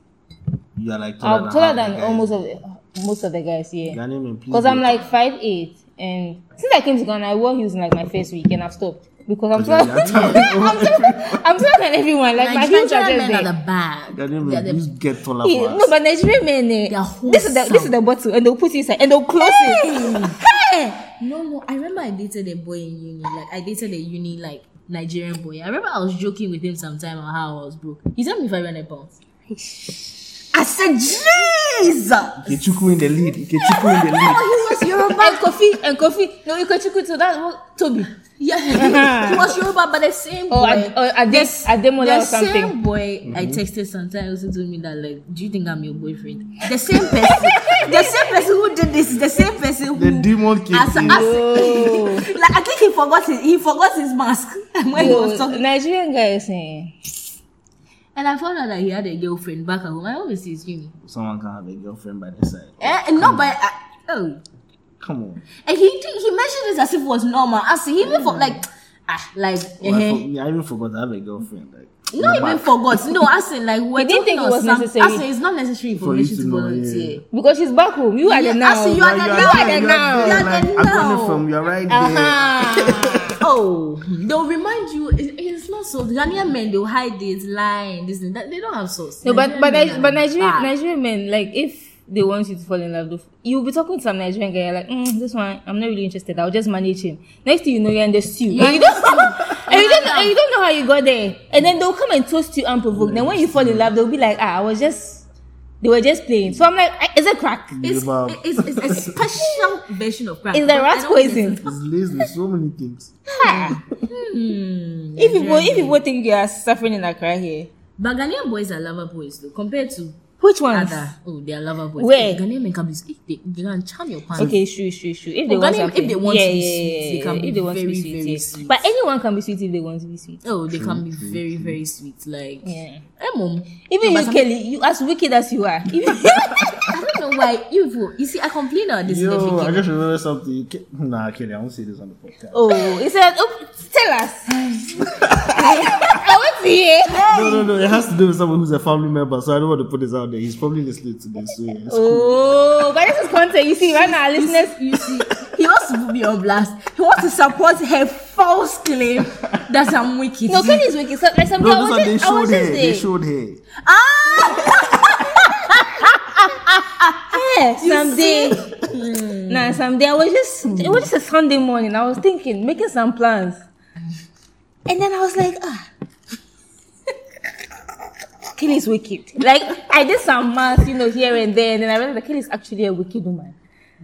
You are like taller I'm than, taller half the than almost of the, most of the guys here. Ghanaian men, please Because I'm like five eight, and since I came to Ghana, I wore heels in like my first week, and I've stopped because I'm Because taller. I'm taller. I'm taller than everyone. Like my heels are Nigerian just men are there. the bag. Ghanaian They are men, the- get taller Yeah, no, but Nigerian men, eh, They are this is the this is the bottle, and they'll put it inside, and they'll close it. Hey! No, no. I remember I dated a boy in uni. Like I dated a uni like Nigerian boy. I remember I was joking with him sometime on how I was broke. He told me five hundred pounds. I said, Jesus. Ikechukwu in the lead. Ikechukwu in the lead. Oh, he was Yoruba. and Kofi and Kofi. No, you can check it. So that's what Toby. Yeah, he, he was Yoruba, but the same boy. Or Ad- or Ade- the, Ademola the or something. same boy I texted sometimes also told me that like, do you think I'm your boyfriend? The same person, the same person who did this, is the same person who The demon came as, in. like I think he forgot his he forgot his mask when he was talking. Nigerian guys, eh. And I found out that he had a girlfriend back at home. I always see his uni. Someone can have a girlfriend by this side. Eh, and not by uh, oh. Come on. And he did- he mentioned this as if it was normal. As he even for like ah like Well, I, eh, for, me, I even forgot I have a girlfriend. Like, in not even back. forgot. No, I said like we're He didn't think it was some- necessary. I said it's not necessary For you information to to know, volunteer. yeah. Because she's back home. You are Yeah, the I now. see you are Yeah, the you now. You are the now. are You are the like, I'm coming from, you're right there. Uh-huh. Oh, they'll remind you. It, it's not so. Ghanaian men they'll hide it, lying, this and that. They don't have source. No, but Nigerian but but Nigerian bad. Nigerian men like if they want you to fall in love, you'll be talking to some Nigerian guy like, mm, this one I'm not really interested. I'll just manage him. Next thing you know, you're in the stew. You're and you don't and you don't Yeah. and you don't know how you got there. And then they'll come and toast you unprovoked. Then when you fall in love, they'll be like, ah, I was just they were just playing. So I'm like, "Ah, is it crack? It's, Give up. it's, it's a special version of crack. Is the rat poison? It's laced with so many things. If people if people think you are suffering in Accra here, But Ghanaian boys are lover boys though, compared to which ones? other. Oh, they are lover boys. Where? Ghanaian men can be. If they, they can charm your pants. Okay, sure, sure, sure. If they Oh, want Ghanaian- if they want yeah, to be sweet, yeah, they can yeah. be they want to be very, sweet, very yeah. sweet. But anyone can be sweet if they want to be sweet. Oh, they can be very, very sweet. Like, Yeah. eh, mom. Even No, you, Kelly, you as wicked as you are. Even, I don't know why you. You see, I complain about this. Yo, I just remember something. Nah, Kelly, I won't say this on the podcast. oh, he said, oh, tell us. I want to hear. No, no, no. It has to do with someone who's a family member, so I don't want to put this out there. He's probably listening to this. So yeah, it's cool. Oh, but this is content. You see, right now, our listeners. You see, he wants to put me on blast. He wants to support her false claim that I'm wicked. No, Kenny is wicked. So, like something No, those was are, they just, I was showed her. They showed her. Ah! Yeah, someday. Nah, someday I was just it was just a Sunday morning. I was thinking, making some plans. And then I was like, ah. Kelly's wicked. Like I did some math, you know, here and there, and then I realized that Kelly's actually a wicked woman.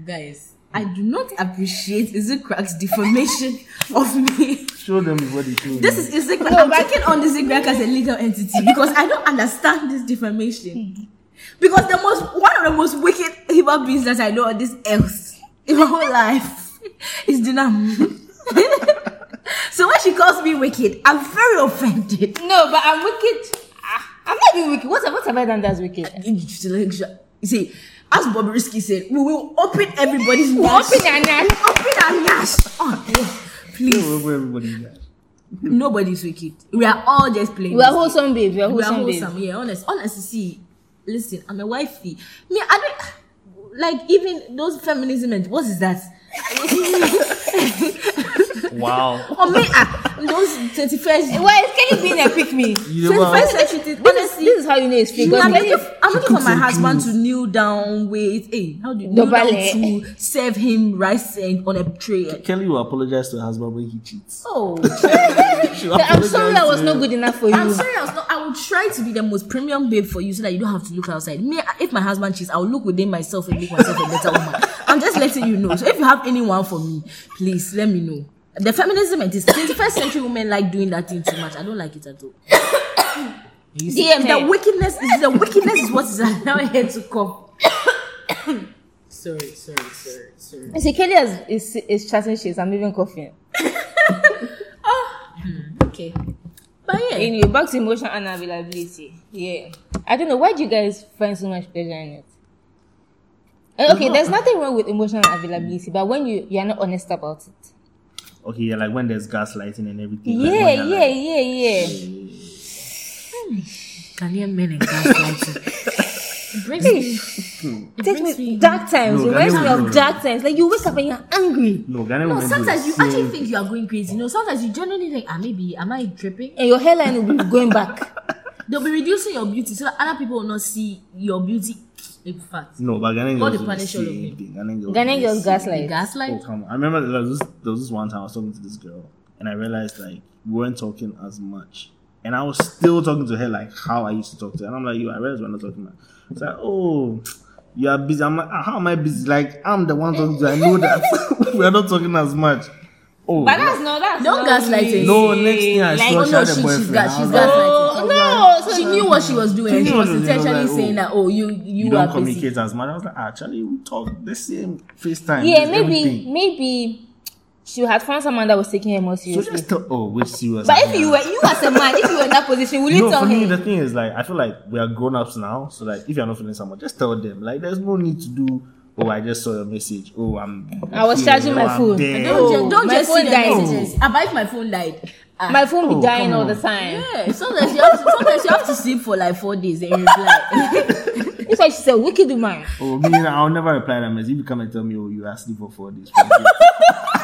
Guys, I do not appreciate Izzy Crack's defamation of me. Show them what they showed. This me. is Izzy Crack. I'm taking on Izzy as a legal entity because I don't understand this defamation. Because the most one of the most wicked human beings that I know on this earth in my whole life is Dinam. so when she calls me wicked, I'm very offended. No, but I'm wicked. Ah, I'm not even wicked. What, what have I done that's wicked? You see, as Bobrisky said, we will open everybody's We'll nash. open our nash. We'll open our nash. Oh, yeah. Please. Where everybody got. Nobody's wicked. We are all just playing. We are wholesome babes. We are game. We are wholesome babes. Yeah, honest. Honestly, see, listen, I'm a wifey. Me, I don't like even those feminism and what is that? Wow. or me, ah, those 31st. Why is Kelly being a pick me? You know 21st what? century. This is, Honestly, this is how you know it's fake. I'm Because looking, I'm looking for my husband to kneel down, wait, hey, how do you kneel down to serve him rice and on a tray? Kelly will apologize to her husband when he cheats. Oh, I'm sorry I apologize was not good enough for you. I'm sorry, I was not. I will try to be the most premium babe for you so that you don't have to look outside. Me, if my husband cheats, I'll look within myself and make myself a better woman. I'm just letting you know. So if you have anyone for me, please let me know. The feminism and this 21st century women like doing that thing too much. I don't like it at all. You see, DM the her. wickedness is the wickedness is what is now here to come. sorry, sorry, sorry, sorry. You see, Kelly has, is, is chatting shit. I'm even coughing. Oh okay, but yeah, Anyway, back to emotional unavailability. Yeah. I don't know. Why do you guys find so much pleasure in it? Okay, there's nothing wrong with emotional availability, but when you, you are not honest about it. Okay, yeah, like when there's gaslighting and everything. like Yeah, when you're yeah, like- yeah, yeah. Ghanaian men and gaslighting. It brings me. It takes me dark times. No, reminds me Ghanaian of women- dark times. Like you wake up and you're angry, No, Ghanaian No, sometimes you same- actually think you are going crazy. No, sometimes you genuinely think, ah, maybe am I tripping? and your hairline will be going back. They'll be reducing your beauty so that other people will not see your beauty. In fact, No, but Ghanaian God girls will do the punish all of same you. thing. Ghanaian girls. Ghanaian the girls same gaslight. gaslight. Oh, come on. I remember there was, this, there was this one time I was talking to this girl and I realized like we weren't talking as much. And I was still talking to her like how I used to talk to her. And I'm like, you, I realized we're not talking much. It's like, oh, you are busy. I'm like, "Ah, how am I busy? Like, I'm the one talking to her. I know that we're not talking as much. Oh, But that's no, that's No not gaslighting. me. No, next thing I Like, saw, Oh she no, had she, a she's boyfriend. gas, I she's was like, gaslighting. Oh, so She knew what she was doing. She She was what she was doing, intentionally like, oh, saying that, oh, you you, you are don't busy. communicate as much. I was like, ah, actually, we talk the same FaceTime. Yeah, maybe everything. maybe she had found someone that was taking her more So seriously. just tell, oh, which serious. but if you were you as a man, if you were in that position, will you no, tell for me, her? the thing is like I feel like we are grown ups now. So like, if you're not feeling someone, just tell them. Like, there's no need to do. Oh, I just saw your message. Oh, I'm. I was here, charging oh, my phone. Don't, Oh, don't my just phone see the died. messages. Ah, if my phone died. Ah, My phone be Oh, dying all the time. yeah, sometimes you, have to, sometimes you have to sleep for like four days and reply. That's why she's a wicked woman. Oh, me, I'll never reply that message. If you come and tell me, oh, you are asleep for four days.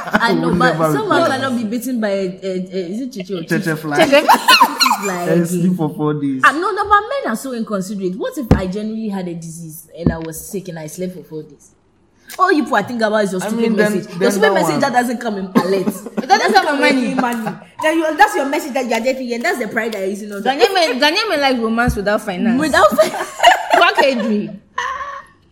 I know, will but someone reply. cannot be bitten by a, a, a is it chichi or chichi? Cheche fly. Fly and sleep for four days. Ah, no, no, but men are so inconsiderate. What if I genuinely had a disease and I was sick and I slept for four days? All you poor think about is your I stupid mean, then- message. then your stupid that message one- that doesn't come in palette. it doesn't come in money. money. Then you, that's your message that you're getting, and that's the pride that you're using on that. Ghanaian men, Ghanaian like romance without finance. Without Quackery.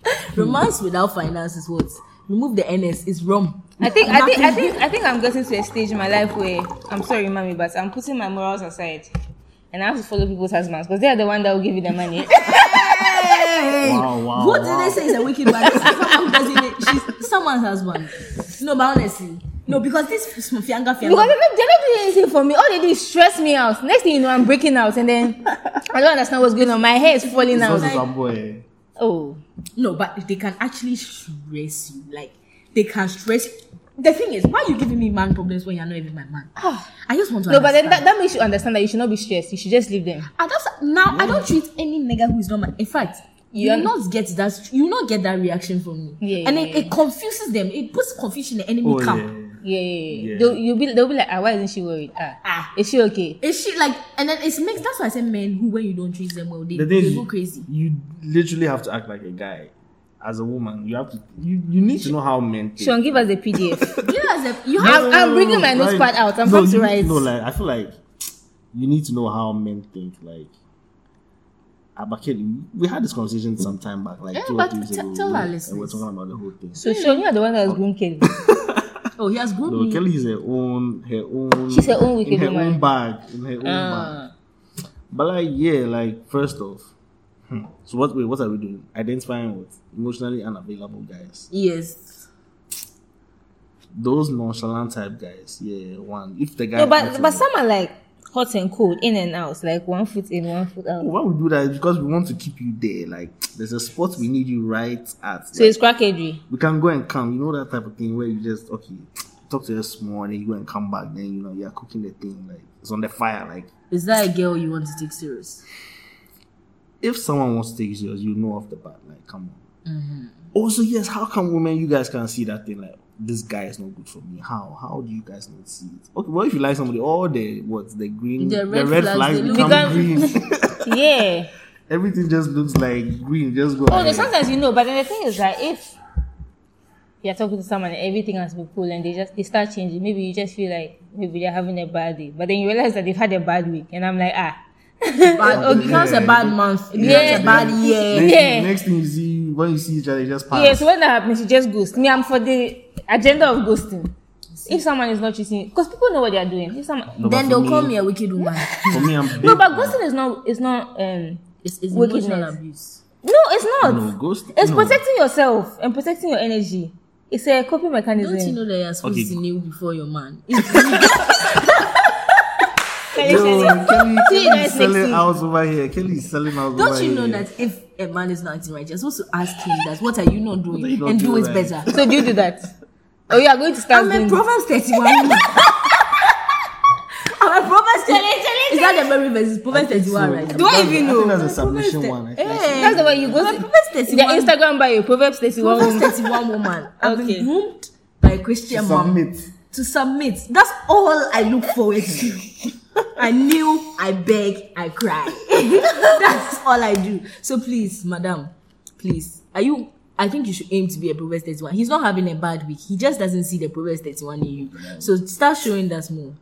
romance without finance is what? Remove the NS, it's rum. I think i think i think i think i'm getting to a stage in my life where I'm sorry, mommy, but I'm putting my morals aside. And I have to follow people's husbands because they are the one that will give you the money. Hey! Wow, wow, What wow. did they say is a wicked man? Someone who doesn't it. She's someone's husband. No, but honestly, no, because this fianga because fianga. they're not, they're not doing anything for me. All they do is stress me out. Next thing you know, I'm breaking out, and then I don't understand what's going on. My hair is falling It's out. also some boy. Oh, No, but they can actually stress you. Like they can stress the thing is, why are you giving me man problems when you're not even my man? Ah. I just want to No, but then that, that makes you understand that you should not be stressed. You should just leave them. And that's now I don't treat any nigga who is not my. In fact, you You not get that. You not get that reaction from me. Yeah, and yeah, it, yeah. it confuses them. It puts confusion in the enemy Oh camp. yeah. Yeah, yeah, yeah. Yeah. They'll, you'll be, they'll be like, ah, why isn't she worried? Ah, Ah. is she okay? Is she like? And then it makes. That's why I say men who, when you don't treat them well, they, The they go crazy. You literally have to act like a guy. As a woman, you have to. You, you need to know how men. think. Sean, give us a PDF. You know, as a, you have. I'm- I'm bringing my notepad Like, out. I'm no, come to write. No, like I feel like you need to know how men think. Like, Abakeli, we had this conversation some time back, like Yeah, two or but three weeks t- ago. tell our and we're talking about the whole thing. So, Sean, you are the one that was groomed Kelly. Oh, he has groomed No, me. Kelly is her own, her own. She's her own wicked in her woman. own bag, in her own Ah. bag. But like, yeah, like first off, hmm, so what? Wait, what are we doing? Identifying with emotionally unavailable guys. Yes. Those nonchalant type guys. Yeah, one. If the guy. No, but but some are like hot and cold, in and out, like one foot in, one foot out. Why we do that is because we want to keep you there. Like, there's a spot we need you right at. So it's crackery. we can go and come. You know that type of thing where you just okay, talk to her small, and then you go and come back. Then you know you're cooking the thing like it's on the fire. Like Is that a girl you want to take serious? if someone wants to take you serious, you know off the bat. Like, come on. Mm-hmm. Also, yes, how come women you guys can see that thing like this guy is not good for me? How? How do you guys not see it? Okay, what if you like somebody? All the what the green, The the red red, flags, flags become Become- green. Yeah. Everything just looks like green. Just go. Oh, no, ahead. sometimes you know, but then the thing is that if you're talking to someone and everything has been cool and they just they start changing, maybe you just feel like maybe they're having a bad day, but then you realize that they've had a bad week, and I'm like, ah, Bad, it becomes a bad month. It becomes Yeah. a bad year. Next, Yeah. next thing you see when you see each other, you just pass. yeah. So when that happens, you just ghost. Me, I'm for the agenda of ghosting. If someone is not cheating, because people know what they are doing. If someone, No, Then they'll me- call me a wicked woman. For me, I'm big. no, but ghosting is not is not um It's, it's Wickedness. emotional abuse. no, it's not. no ghost. It's no. protecting yourself and protecting your energy. It's a coping mechanism. Don't you know that you're supposed Okay. to kneel before your man? Kelly, Kelly. Kelly, Kelly is selling week. out over here. Kelly is selling out over Don't you here. know that if a man is not acting right, you're supposed to ask him that what are you not doing you not and do it right? better. So do you do that? Oh, you are going to start I'm doing a Proverbs 31 woman. I'm a Proverbs 31. Is that the Mary verses? Proverbs 31, right? Do I even I know? think that's a submission one. I. Hey, That's the way you go I'm a to Proverbs the 31. Instagram bio, Proverbs 31. Proverbs 31 woman. I've Okay. been groomed by a Christian mom Submit. to submit. That's all I look forward to. I kneel, I beg, I cry. That's all I do. So please, madam, please, are you? I think you should aim to be a Proverbs 31. He's not having a bad week. He just doesn't see the Proverbs 31 in you. So start showing that more.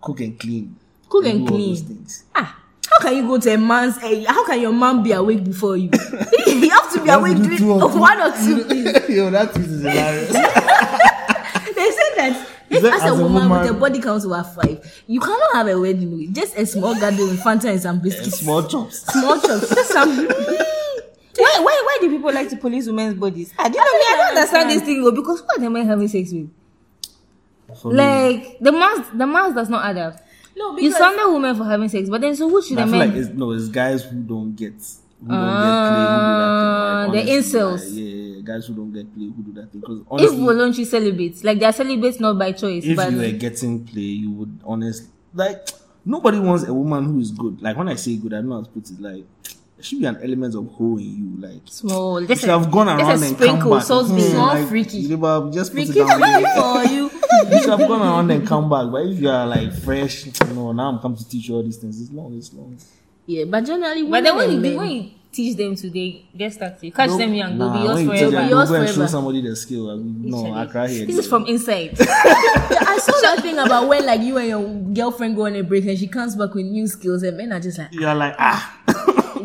Cook and clean. Cook and do all clean. things. Ah, how can you go to a man's? eh, how can your man be awake before you? you have to be You have to awake do doing two or one or two. please. Yo, that tweet is hilarious. they say that if as, as a a woman, with a body count over five, you cannot have a wedding with just a small gathering with Fanta and some biscuits. Small chops. small chops. Just some. Why, why, why do people like to police women's bodies? I, do you know me, I don't understand this thing, though, because who are the men having sex with? For me, Like, the mass, the mass does not add up. No, You because slander women for having sex, but then so who should I the feel men? like it's, no, it's guys who don't get who don't Ah, get play who do that thing. the Like, incels. honestly, yeah, yeah, guys who don't get play who do that thing. Because honestly, if honestly, voluntary celibates, like they are celibates not by choice, if but you were getting play, you would honestly like nobody wants a woman who is good. Like when I say good, I don't know how to put it. Like there should be an element of hoe in you. Like small. you Just should have gone around and sprinkle, come back. Salisbury. Hmm, Small like, freaky. you know, just put freaky it down for you. you should have gone around and come back. But if you are like fresh, no, now I'm come to teach you all these things. It's long, it's long. Yeah, but generally, But then when women you and when you teach them to they get stuck to you, catch Don't- them young, nah, they'll be yours when you teach forever. them, Be don't yours go and show somebody the skill. I mean, no, I cry here. This is from inside. I saw that thing about when like you and your girlfriend go on a break and she comes back with new skills and men are just like, You're like ah.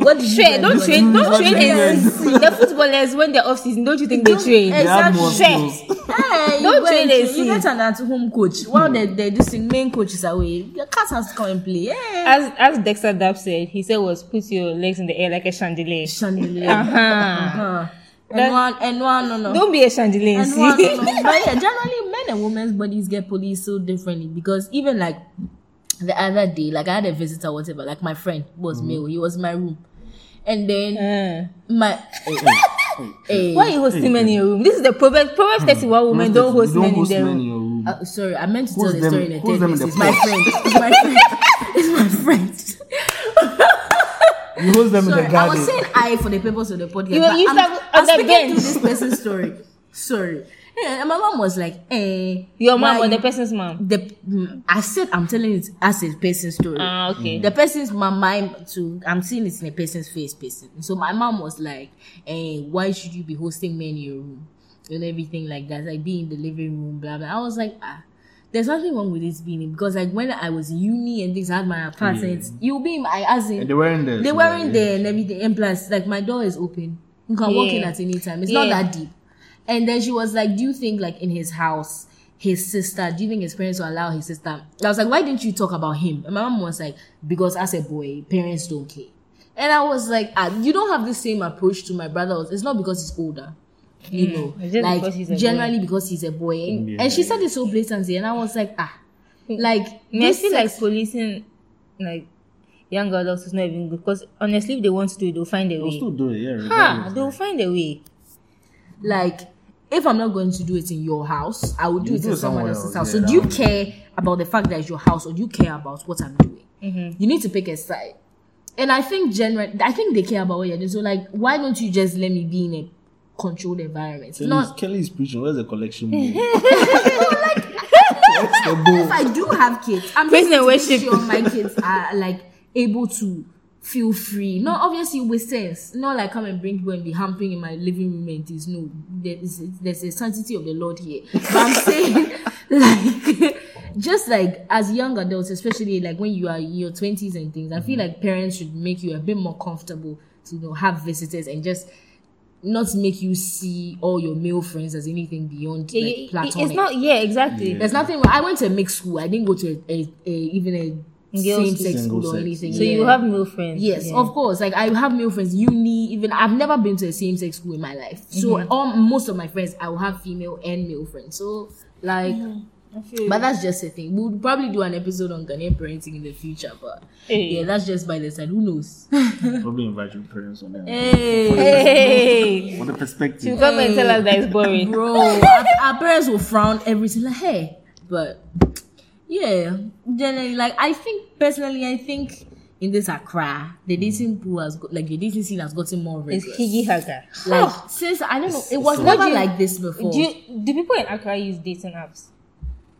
What did you Train, don't train, don't train do you any- The footballers when they're off season, don't you think they train? They Exactly. Hey, Don't train and and train. see. You get an at-home coach. While they they this main coach is away. Your cat has to come and play. Yeah. As as Dexter Dapp said, he said was put your legs in the air like a chandelier. Chandelier. Uh-huh. Uh-huh. And one and one no no. Don't be a chandelier. and one, no, no. But yeah, generally men and women's bodies get policed so differently because even like the other day, like I had a visitor, whatever, like my friend who was male, he was in my room. And then Uh, my Hey, hey, Hey, Why are you hosting men in your room? This is the proverb. Proverbs. Proverbs 31 women don't host You men in host their men in room. your room. uh, sorry, I meant to Who's tell the story in a who's third them in person. the It's my friend. It's my friend. It's my friend. you host them Sorry, in the I was saying I for the purpose of the podcast. You you I'm, start I'm on the speaking bench. to this person's story. Sorry. Yeah, and my mom was like, eh. Your mom or the person's mom? The, mm, I said I'm telling it as a person's story. Ah, okay. The person's my mind to I'm seeing it in a person's face, person. So my mom was like, eh, why should you be hosting men in your room? And everything like that. Like be in the living room, blah blah. I was like, ah, there's nothing wrong with this being in because like when I was uni and things I had my apartment, you'll be in my as in And they weren't there. they weren't yeah. there and everything. And plus, like my door is open. You can walk in at any time. It's not that deep. And then she was like, Do you think like in his house, his sister, do you think his parents will allow his sister? I was like, Why didn't you talk about him? And my mom was like, Because as a boy, parents don't care. And I was like, ah, you don't have the same approach to my brother. It's not because he's older. You know, It's just like because he's a boy. generally because he's a boy. And, Yeah. and she said it so blatantly, and I was like, ah, like Me, I this feel like sex- policing like young adults is not even good because honestly, if they want to do it, they'll find a They'll way. still do it, yeah. Ha! They'll find a way. Like if I'm not going to do it in your house, I will do You it do in someone else's else, house. yeah, so do you that care about the fact that it's your house, or do you care about what I'm doing? Mm-hmm. You need to pick a side. And I think generally, I think they care about what you're doing. So like, why don't you just let me be in a controlled environment? It's Kelly's, not. Kelly's preaching. Where's the collection bowl? Where's? If I do have kids, I'm Praise just and to make worship. sure my kids are like able to feel free. Not obviously with sense. Not like come and bring people and be humping in my living room and this. No, there is there's a sanctity of the Lord here. But I'm saying like just like as young adults, especially like when you are in your twenties and things, I feel Mm-hmm. like parents should make you a bit more comfortable to you know have visitors and just not make you see all your male friends as anything beyond Yeah, like, platonic. it's not. Yeah, exactly. There's nothing. I went to a mixed school. I didn't go to a, a, a even a Girls' same sex Single school or sex. anything. So yeah. you have male friends. Yes, Yeah. of course. Like I have male friends, uni, even I've never been to a same sex school in my life. So Mm-hmm. all most of my friends, I will have female and male friends. So like, Mm-hmm. but that's just a thing. We'll probably do an episode on Ghanaian parenting in the future. But Hey. yeah, that's just by the side. Who knows? Probably invite your parents on there. hey, Hey, For the you perspective. come and tell us that it's boring. bro, our, our parents will frown everything like, hey, but yeah, generally, like I think personally, I think in this Accra, the dating pool has got like the dating scene has gotten more It's rigorous. Higgy Haga. Like since I don't know, it was never like this before. Do, you, do people in Accra use dating apps?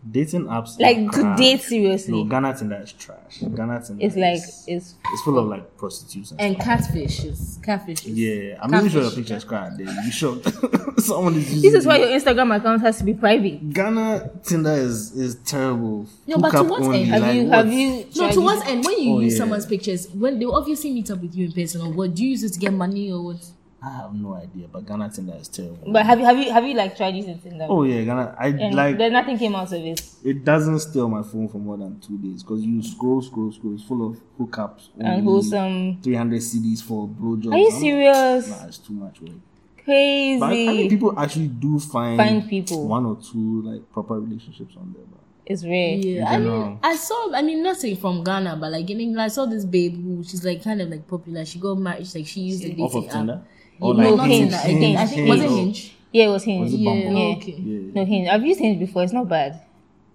Dating apps. Like to date No, seriously? Ghana Tinder is trash. Ghana Tinder It's like is, it's it's full of like prostitutes and, and stuff. catfishes, catfishes. Yeah, I'm even sure your Catfish. picture is crap. You shocked. Someone is using this is why your Instagram account has to be private. Ghana Tinder is is terrible. No, but to what end? Have like, you have you No, to what end? When you Oh, use yeah. someone's pictures, when they will obviously meet up with you in person, or what? Do you use it to get money or what? I have no idea, but Ghana Tinder is terrible. But have you have you have you like tried using Tinder? oh yeah, Ghana. I and like then nothing came out of it. it doesn't steal my phone for more than two days because you scroll, scroll, scroll. It's full of hookups. And only wholesome. 300 cedis for blowjobs. Are you I'm- serious? Nah, it's too much work. Crazy. But I mean, people actually do find Find people. one or two like proper relationships on there. But it's rare. Yeah, I general. mean, I saw. I mean, nothing from Ghana, but like in England, I saw this babe who she's like kind of like popular. She got married. Like she used the off dating of Tinder. App. Or no, like not Hinge, Tinder. Hinge, I think was it Hinge. Hinge? Yeah, it was Hinge. Was it yeah. Bumble? yeah. Okay. Yeah. No Hinge. I've used Hinge before. It's not bad.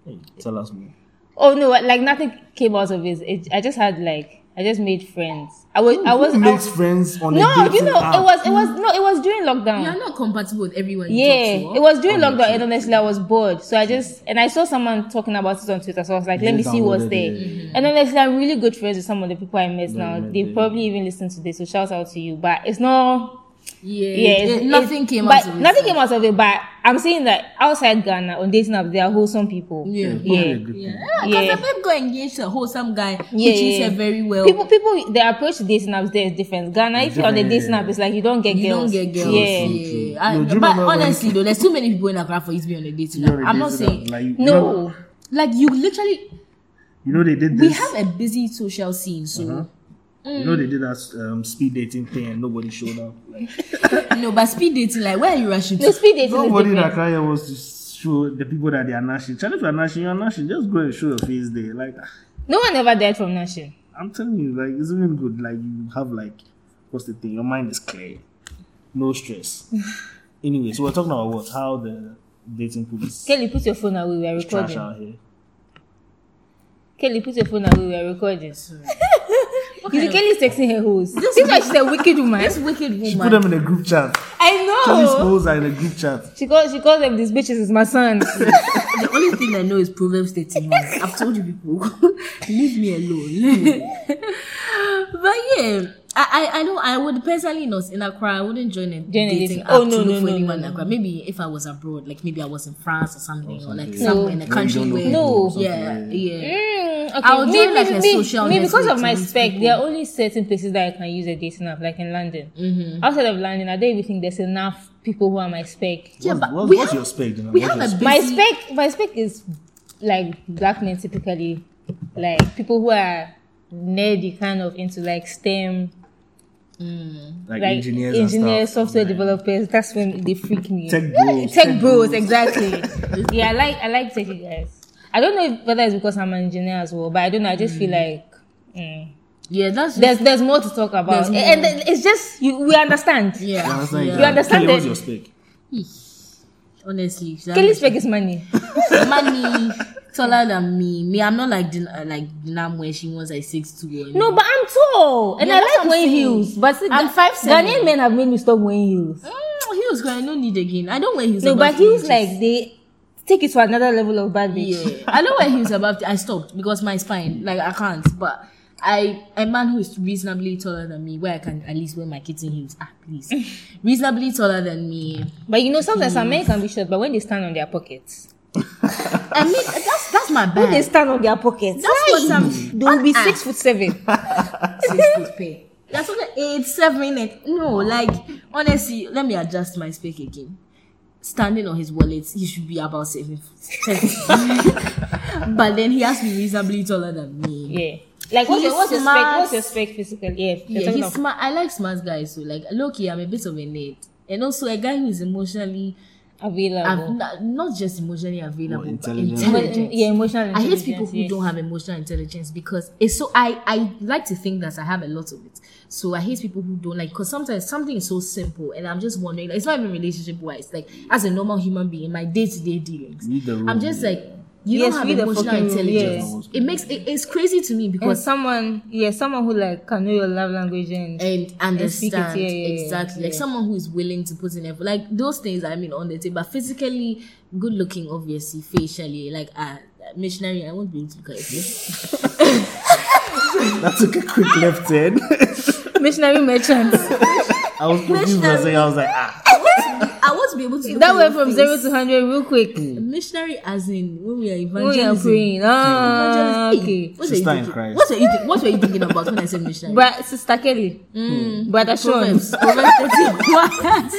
Hey, tell us more. Oh no, like nothing came out of it. it I just had like I just made friends. I was I was Who makes was- friends on a no, you know app? it was it was no it was during lockdown. You are not compatible with everyone. You Yeah, talk to, it was during Obviously. lockdown, and honestly, I was bored. So I just and I saw someone talking about it on Twitter, so I was like, let me see what's downloaded there. it. Mm-hmm. And honestly, I'm really good friends with some of the people I met now. met They probably even listen to this, so shout out to you. But it's not. Yeah, Yeah, it- nothing it's- came but out of it. Nothing came out of it. But I'm saying that outside Ghana on dating apps, there are wholesome people. Yeah. Probably a yeah. Yeah, because Yeah. the babe got engaged to a wholesome guy who Yeah, treats yeah. her very well. People, people, their approach to dating apps there is different. Ghana, if you're on the dating yeah. app, it's like you don't get you girls. don't get girls. Yeah. Yeah. I- No, but remember when- honestly, though, there's too many people in Accra for you to be on a dating app. You're a I'm not saying like, you No. know- like you literally. You know they did We have a busy social scene, so Uh-huh. Mm. You know they did that um, speed dating thing and nobody showed up. Like, no. But speed dating, like, where are you rushing to? No, speed dating nobody different. that cry was to show the people that they are nashing. Charlie, if you're nashing, you're nashing. Just go and show your face there. Like No one ever died from Nashing. I'm telling you, like it's even good. Like you have like what's the thing? Your mind is clear. no stress. anyway, so we're talking about what? How the dating pool is Kelly, put your phone away. We are trash recording. out here. Kelly, put your phone away. We are recording. What You kind see, of- Kelly's texting her host. This is why she's a wicked woman. this wicked woman Put them in a group chat. I know. Kelly's know. hoes are in a group chat. She calls she calls them these bitches is my sons. The only thing I know is Proverbs 31. I've told you people, leave me alone. but yeah, I, I, I know I would personally not in Accra. I wouldn't join a dating dating- app oh, to look no, for no, anyone no, in Accra. Maybe if I was abroad, like maybe I was in France or something, or, like something. somewhere in a country don't where, No. or something, yeah, yeah. Mm, okay. I'll me, do me, like a social me, because of my spec, people. there are only certain places that I can use a dating app, like in London. Mm-hmm. Outside of London, I don't even think there's enough people who are my spec. Yeah, What's, but what's, we what's have- your spec? Dina? we What's have your a spec? big- My spec, my spec is like black men typically, like people who are nerdy, kind of into like STEM, Mm. like, like engineers, and engineers, stuff. software Yeah. developers. That's when they freak me. Tech bros. tech bros, exactly. yeah, I like I like techie guys. I don't know if, whether it's because I'm an engineer as well, but I don't know. I just feel mm. like mm, Yeah, that's just, there's there's more to talk about, and it's just you, we understand. yeah, You understand? yeah. You understand Kelly, what's that- your spec? Honestly, that Kelly's is- spec is money. money taller than me. Me, I'm not like Din- uh, like Dinam where she was like six two. No, but I'm tall, and Yeah, I like wearing heels. But see, I'm Ga- 5'7". Ghanaian men have made me stop wearing heels. Mm, heels, girl, I don't need again. I don't wear heels. No, but heels inches. like they take it to another level of bad bitch. yeah, I don't wear heels above. I stopped because my spine, like I can't. But I, a man who is reasonably taller than me, where I can at least wear my kitten heels. Ah, please, reasonably taller than me. But you know, sometimes some men can be short, but when they stand on their pockets, I mean, that's that's my when they stand on their pockets, That's what I'm. they will be Ah, six foot seven. six foot pair. That's what eight, seven, eight. No, like honestly, let me adjust my spec again. Standing on his wallet, he should be about seven foot. but then he has to be reasonably taller than me. Yeah. Like what's He's your, what's your spec? smart. What's your spec physically? Yeah, Yeah, he's smart. I like smart guys. So like, look, I'm a bit of a nerd, and also a guy who is emotionally, available. av- not, not just emotionally available, What, but intelligent? But, intelligent. yeah, emotional I hate people who yeah. don't have emotional intelligence because it's so. I I like to think that I have a lot of it. So I hate people who don't like because sometimes something is so simple, and I'm just wondering. Like, it's not even relationship wise. Like as a normal human being in my day to day dealings, Read the room, I'm just like you Yes, don't have the emotional intelligence. yeah. It makes it, it's crazy to me And because someone, yeah, someone who like can know your love language and and understand speak it, yeah, yeah, yeah, exactly like yeah. someone who is willing to put in effort like those things i mean on the table but physically good looking obviously facially like uh missionary i won't be able to look at you That took a quick left turn. missionary merchants. I was confused for a second. I was like, ah. I want to be able to that went from face. zero to hundred real quick. missionary as in when we are When we are praying. Ah, Evangelism. okay. Hey, what were you Sister in Christ. what were you think- what were you thinking about when i said missionary But Sister Kelly, Brother Sean, Proverbs, Proverbs 31.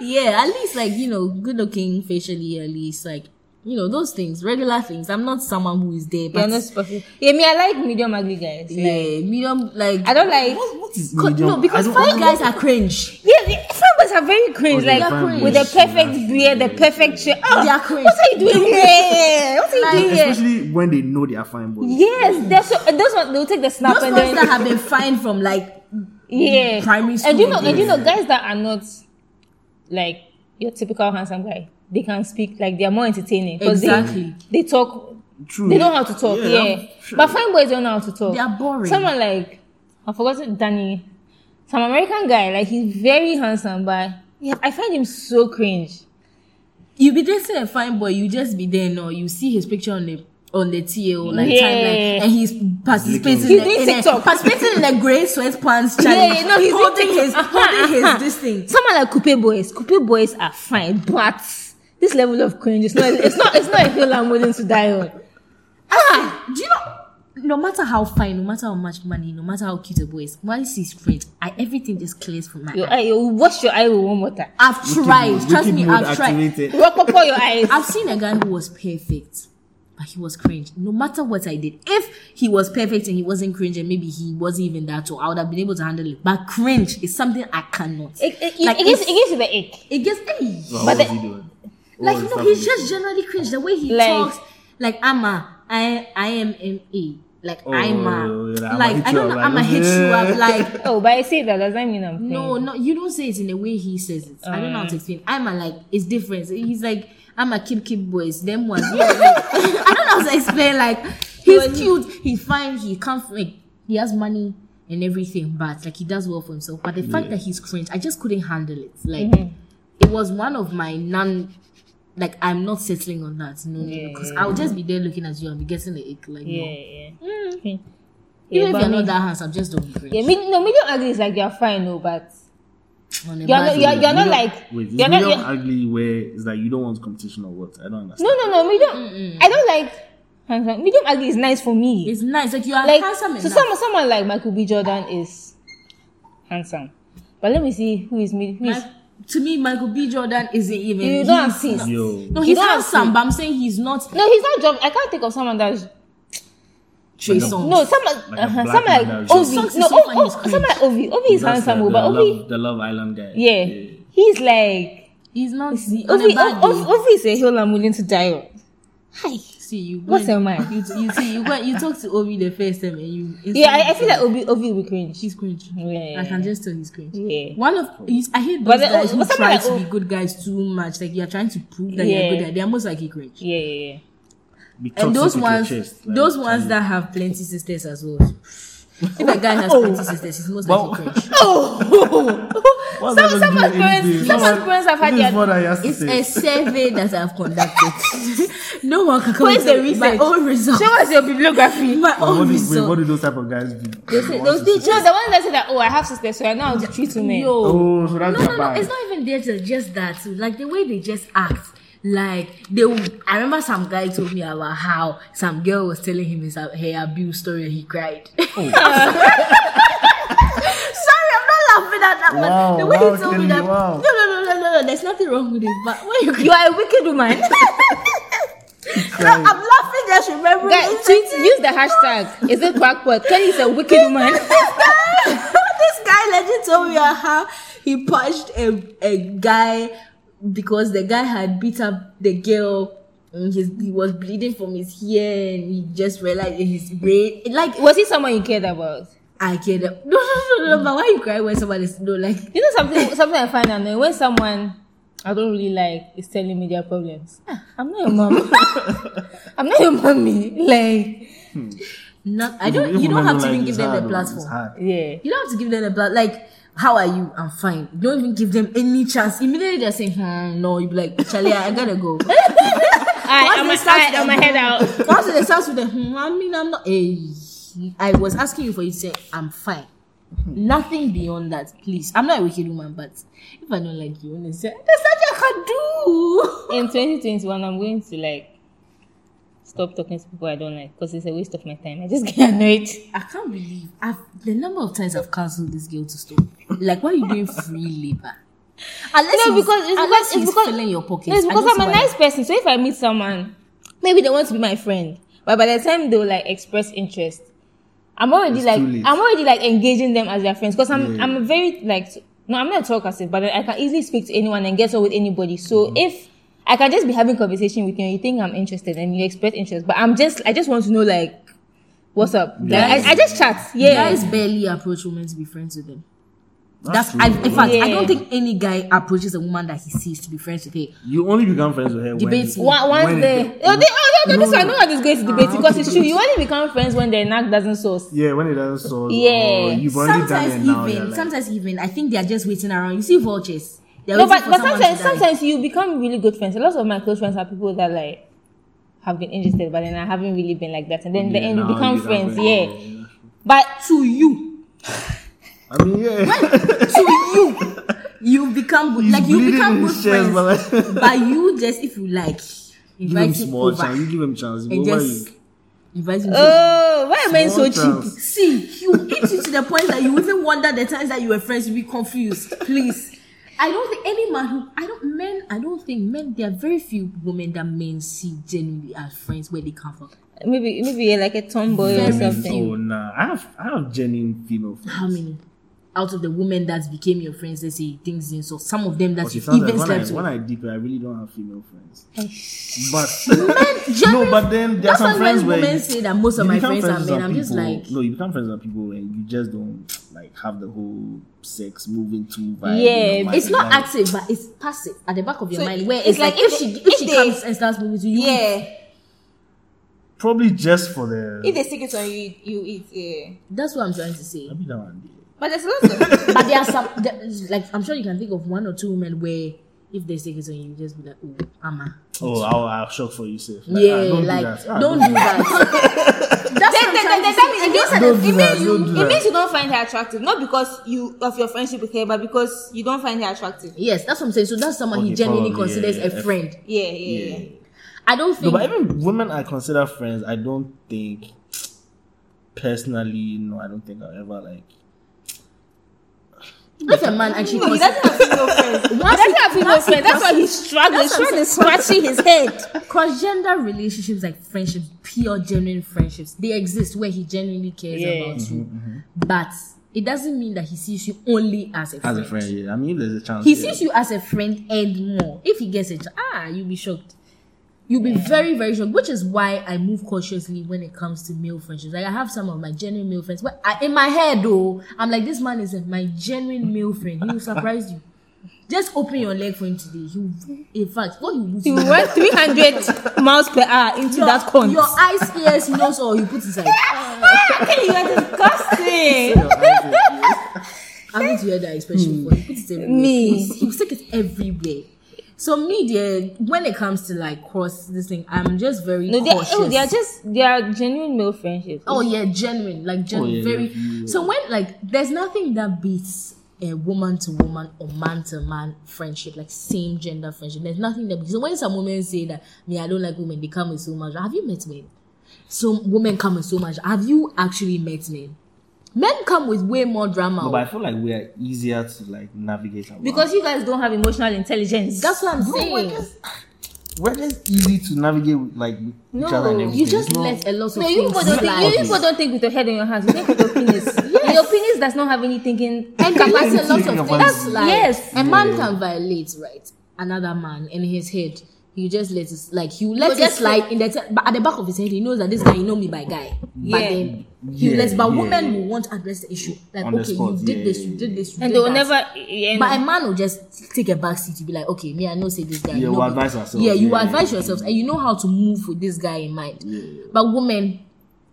yeah, at least like you know, good looking facially, at least like you know those things, regular things. I'm not someone who is there, you're but not perfect. Yeah, me, I like medium ugly guys. Like, yeah, medium like I don't like. What is medium? no because I don't- fine guys are cringe. Yeah, the fanboys are very cringe. Oh, like they're with the boys. perfect beard, the perfect shirt. Oh, They are cringe. What are you doing here? What are you doing here? Especially when they know they are fine boys. Yes, they're so. Those ones they'll take the snap Those and ones then that have been fine from like yeah primary And you know, school. and you know, guys that are not like your typical handsome guy, they can speak like they are more entertaining because Exactly. they, they talk. True. They know how to talk. Yeah, I'm sure. but fine boys don't know how to talk. They are boring. Someone like I forgot Danny, some American guy. Like he's very handsome, but yeah, I find him so cringe. you be dating a fine boy, you just be there, no, you see his picture on the on the TL like Yeah. timeline, and he's participating He's in, a, doing in a, TikTok. participating in a grey sweatpants challenge. yeah, no, he's holding his holding his this thing. Someone like Coupe boys, Coupe boys are fine, but this level of cringe is not. It's not. It's not a hill I'm willing to die on. Ah, do you know? No matter how fine, no matter how much money, no matter how cute a boy is, once he's cringe, I everything just clears from my Your eye. eye, you wash your eye with warm water. I've tried. Wicked Trust me, I've tried. activated. Rub up all your eyes. I've seen a guy who was perfect, but he was cringe. No matter what I did, if he was perfect and he wasn't cringe, and maybe he wasn't even that, tall, I would have been able to handle it. But cringe is something I cannot. It, it, Like, it, gives, it gives you the ick. It gives. hey. So But how was the- he doing? like What you know, he's just generally cringe. The way he Like- talks, like I'm a I I am M A. like Oh, I'm yeah, like I don't up, know I'm a hit you up like Oh, but I say that does that mean I'm playing? no no you don't say it in the way he says it. I don't know how to explain. I'm a like it's different. He's like I'm a keep keep boys. Them ones. yeah, like, I don't know how to explain. Like he's cute. He's fine. He can't like he has money and everything, but like he does well for himself. But the fact that he's cringe, I just couldn't handle it. Like mm-hmm. it was one of my non. Like I'm not settling on that, no, Yeah, because yeah, I would just be there looking at you and be getting the ick, like Yeah, no. yeah. Mm. Okay. Even but if you're me- not that handsome, just don't be cringe. Yeah, mid- no, medium ugly is like you're fine, no, but you're bad not, you're, you're not like Wait, you're not. You're, ugly where it's like you don't want competition or what? I don't understand. no, no, no, medium. I don't like handsome. Medium ugly is nice for me. It's nice. Like you are like handsome so, enough. someone, someone like Michael B. Jordan is handsome, but let me see who is mid. Who is, Like, to me, Michael B. Jordan isn't even. you don't he's- assist. No, You he's don't handsome, assist. but I'm saying he's not No, he's not job. I can't think of someone that's Trey Like Songz. no. Someone, Like uh, black someone like man Ovie. No, so oh, oh, he's someone like Ovie. Ovie is that's handsome, the, the but love, the Love Island guy. yeah, he's like he's not. Ovie. on Ovie. Ovie is a hill I'm willing to die on. Hi. See you. What's went- mind? You, you see, you went. You talked to Obi the first time, and you. Yeah, I, I feel like Obi Obi will be cringe. he's cringe. Yeah. I can just tell he's cringe. Yeah. One of he's- I hate those then, oh, guys oh, who try like to be good guys too much. Like you're trying to prove that Yeah. you're good. At, they're most likely cringe. Yeah, yeah, yeah. Be And those ones, chest, like, those ones that have plenty sisters as well. If a guy has plenty sisters, he's most likely Well- cringe. Oh. What's that Some- got to do someone's parents- someone's parents have had this their- what I have to It's a survey that I've conducted. no one can come Where's with the it. my own result. Show us your bibliography. My But own what, do, wait, result. what do those type of guys do? They say- What those teachers- No, the ones that say that, oh, I have sisters, so I know how to treat women. Yo. Oh, so that's no, your no, no. It's not even there to just that. Like the way they just act. Like they, would- I remember some guy told me about how some girl was telling him his her abuse story and he cried. Oh. Sorry, I'm not laughing at that Wow, one. The way wow, he told me that. wow. No, no, no, no, no, no. There's nothing wrong with it. But when you, You are a wicked woman. no, I'm laughing just remembering. Guys, it. tweet, use the hashtag. Is it crackpot? Kelly is a wicked woman. this guy legit told me how he punched a, a guy because the guy had beat up the girl and his, he was bleeding from his ear and he just realized in his brain like Was he someone you cared about? I get it. No, no, no, no, but why you cry when somebody's no like You know something something I find annoying when someone I don't really like is telling me their problems. Ah, I'm not your mom. I'm not your mommy. Like not I don't Even you don't have to even give them the though, it's platform. yeah. You don't have to give them the blood like how are you? I'm fine. You don't even give them any chance. Immediately they're saying, hmm, no, you be like, Charlie, I gotta go. I, I'm, a, start I, with I'm the- my head out. Once they start with the, hmm, I mean, I'm not. Hey, I was asking you for you to say, I'm fine. Nothing beyond that, please. I'm not a wicked woman, but if I don't like you, honestly, there's nothing I can do. In 2021, I'm going to like stop talking to people I don't like because it's a waste of my time. I just get annoyed. I can't believe I've the number of times I've cancelled this girl to stop. Like, why are you doing free labor? Unless No, he's- because it's unless because it's because filling your pockets. No, it's because I'm a see why- nice person. So if I meet someone, maybe they want to be my friend, but by the time they will like express interest, I'm already It's like. I'm already like engaging them as their friends because I'm Yeah. I'm a very like no I'm not a talkative, but I can easily speak to anyone and get on with anybody. So Mm-hmm. if I can just be having conversation with you and you think I'm interested and you express interest, but I'm just I just want to know like what's up. Like, I, I just chat. Yeah. Guys barely approach women to be friends with them. That's That's, I, in fact, I don't think any guy approaches a woman that he sees to be friends with her. You only become friends with her Debates when, me. One, once when they, it- oh, they, oh, no, no, this No, one, no. no one is going to debate Ah, because it's true. You only become friends when the knack doesn't source. yeah, when it doesn't solve. Yeah. or you've already done Sometimes it now. even, you're like, sometimes even, I think they are just waiting around. You see vultures. They're No, but, but sometimes, sometimes you become really good friends. A lot of my close friends are people that like have been interested, but then I haven't really been like that. And then in the end, you become friends. have- Yeah. But to you, I mean, yeah. to you, you become good. He's like you become good his chest, friends. but like- but you just, if you like, invite him him small over chance. You give him chance. and just invite him. oh, why am I so Small cheap? See, he will eat you to the point that you even wonder the times that you were friends, you be confused. Please. I don't think any man who I don't men I don't think men there are very few women that men see genuinely as friends where they come from. Maybe maybe you're like a tomboy or Very something. Oh nah, I have I have genuine female friends. How many? out of the women that became your friends, let's say things in so some of them that Okay, you've even like when, I, slept when. I deep I really don't have female friends. But Genuine- no, but then there are some why friends where women you- say that most of my become friends are men, I'm just people- like, no, you become friends with people and you just don't like have the whole sex moving to vibe. Yeah, you know, it's not like- active, but it's passive at the back of your So mind. Where it's it's, like like, if if she if, if she they- comes and starts moving to you, Yeah. probably just for the. If they stick it on you, you eat. Yeah. that's what I'm trying to say. I'll be that one. But there's lots of. but there are some, there, like I'm sure you can think of one or two women where if they say it on you, just be like, oh, Amma. Oh, I'll, I'll shock for you, safe. yeah, ah, don't like do that. Ah, don't do that. That's what Then- then- then say. that means- Don't do it that, means you don't do it means you don't find her attractive, not because you of your friendship with her, but because you don't find her attractive. Yes, that's what I'm saying. So that's someone he Okay, genuinely probably, considers yeah, a friend. Yeah, yeah, yeah. I don't think. No, but even women I consider friends, I don't think personally. No, I don't think I'll ever like. If a man actually No, he considers doesn't have female friends. He doesn't have female friends. That's why he's struggling. He's trying to scratching his head. cross-gender relationships like friendships pure genuine friendships they exist where he genuinely cares Yeah. about you but it doesn't mean that he sees you only as a friend, As a friend, yeah. I mean, if there's a chance. he yeah. sees you as a friend and more if he gets it ah you'll be shocked you'll be very very shocked which is why i move cautiously when it comes to male friendships like i have some of my genuine male friends but I, in my head though i'm like this man is my genuine male friend he will surprise you just open your leg for him today he will in fact what he will do He you- went 300 miles per hour into your, that cunt. your eyes, ears, nose, or you put inside. Ah, you are disgusting. Having to hear that especially for you put it everywhere. Me. He will stick it everywhere. So me, dear, when it comes to like cross this thing, I'm just very No, they are, oh, they are just they are genuine male friendships. Oh yeah, genuine, like genuine, oh, yeah, very. yeah. So when like, there's nothing that beats a woman to woman or man to man friendship, like same gender friendship. There's nothing that. So when some women say that me, I don't like women, they come with so much. Have you met men? Some women come with so much. Have you actually met men? Men come with way more drama. No, but I oh. feel like we are easier to like navigate around. because you guys don't have emotional intelligence. That's what I'm Bro, saying. we're just, we're just easy to navigate with, like with each other and No, everything. you just It's not- let a lot of no, you things people don't think slide. you people don't think with your head in your hands. You think with your penis. And your penis does not have any thinking And you let a lot of about things it. slide. Yes. a man can violate right another man in his head. He just let it like he will let No, it just slide in the t- but at the back of his head he knows that this guy he know me by guy. But Yeah. then he Yeah, lets but yeah, women yeah. will want to address the issue. Like On okay, spot, you did yeah, this, you did this, you and did they will that. never. You But a man will just take a back seat to be like, okay, me, I know say this guy. Yeah, you we'll know advise me. ourselves. Yeah, you Yeah, advise yeah, yourselves, and you know how to move with this guy in mind. But women,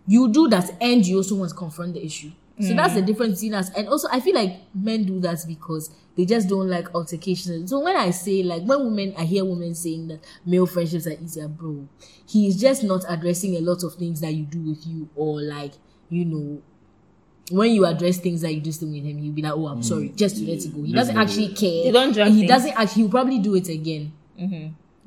you do that, and you also want to confront the issue. So that's the difference between us. And also, I feel like men do that because they just don't like altercations. So when I say like when women, I hear women saying that male friendships are easier, bro. He is just not addressing a lot of things that you do with you, or like you know when you address things that you do still with him, he'll be like, "Oh, I'm sorry," just to let it go. He doesn't actually care. They don't He doesn't actually. He'll probably do it again.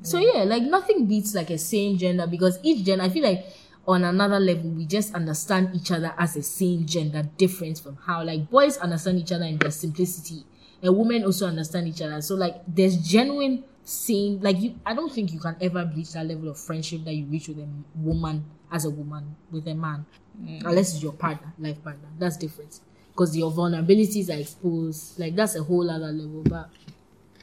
So yeah, like nothing beats like a same gender because each gender, I feel like on another level, we just understand each other as a same gender, different from how like boys understand each other in their simplicity, and women also understand each other. So like there's genuine same like you. I don't think you can ever reach that level of friendship that you reach with a woman as a woman with a man, mm. unless it's your partner, life partner. That's different because your vulnerabilities are exposed. Like that's a whole other level, but.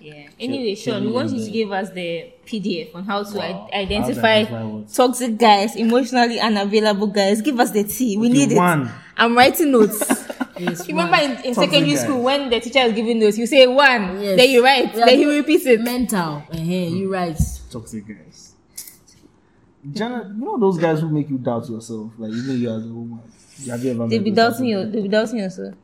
Yeah. Anyway, Sean, we we want you to give us the PDF on how to Wow. i- How identify identify toxic guys, emotionally unavailable guys. Give us the T. We Okay, need one. it. I'm writing notes. Yes, you remember in, in Toxic secondary guy. school when the teacher is giving notes, you say one, Yes. then you write, Yeah, then he you- repeats it. mental. uh You right. toxic guys. Jana, you know those guys who make you doubt yourself, like you know you as a woman. Have you ever? They'll met be those doubting type you. of They'll guys? be doubting yourself.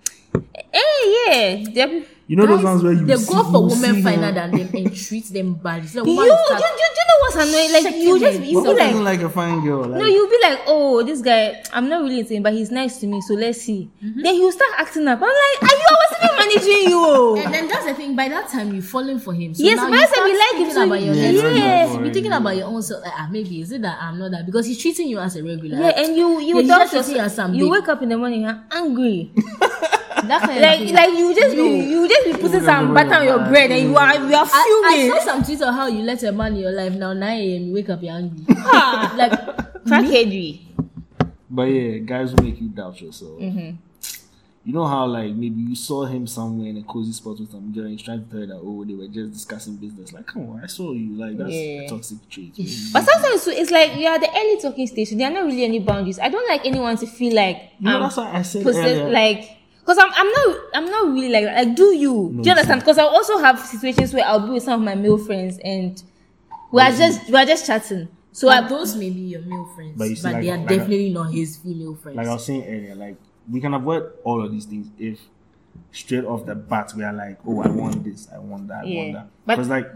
Hey, yeah. They're pe- You know those ones where you they see, go for women see finer them- than them and treat them badly. So You, woman you, you, you know what's annoying? Like you just you But be who like, doesn't like a fine girl? Like, No, you'll be like, oh, this guy, I'm not really into him, but he's nice to me, so let's see. Mm-hmm. Then he'll start acting up. I'm like, are you I wasn't even managing you? oh." and then that's the thing. By that time, you're falling for him. So Yes, now by you that time start you like him, thinking so about your you- next Yeah, move. yes. You're thinking about your own self. Like, ah, maybe is it that I'm not that because he's treating you as a regular. Yeah, and you you Yeah, he's doubt just treating you as yourself. some You wake up in the morning and angry. that kind like of like you just No. be you just be putting Look at some the butter way on your you're bread and you are you are I, I saw some tweets on how you let a man in your life now 9 a.m. you wake up you're angry. Ah, like Tragedy. But yeah, guys who make you doubt yourself. Mm-hmm. you know how like maybe you saw him somewhere in a cozy spot with some girl and he's trying to tell you that oh they were just discussing business. Like, come on, I saw you. Like that's a toxic trait. But sometimes it's- it's like you're the early talking stage. So there are not really any boundaries. I don't like anyone to feel like You know, I'm that's why I said possess- earlier. like because I'm I'm not I'm not really like like do you do you understand? Because I also have situations where I'll be with some of my male friends and we are just we are just chatting. So But I those may be your male friends, But but, like- they are like- definitely not his female friends. like I was saying earlier, like we can avoid all of these things if straight off the bat we are like, oh, I want this, I want that, I want that. Because like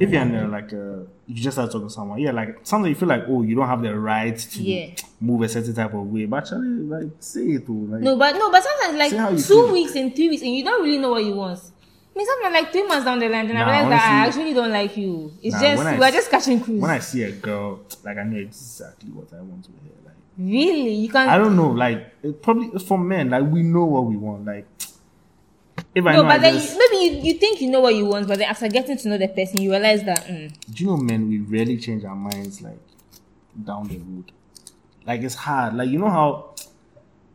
if you're in a, like a, you just start talking to someone, yeah, like sometimes you feel like, oh, you don't have the right to Yeah. move a certain type of way, but actually, like say it, oh, like no but no but sometimes like two feel. weeks and three weeks and you don't really know what you want. I mean, something like three months down the line, then I Nah, realize that I actually don't like you. It's Nah, just I we're s- just catching cruise. when I see a girl, like I know exactly what I want to hear. Like really, you can't. I don't know, like it probably for men, like we know what we want. Like if I no, know, but I then just, you, maybe you, you think you know what you want, but then after getting to know the person, you realize that mm, do you know men we rarely change our minds like down the road. Like it's hard. Like you know how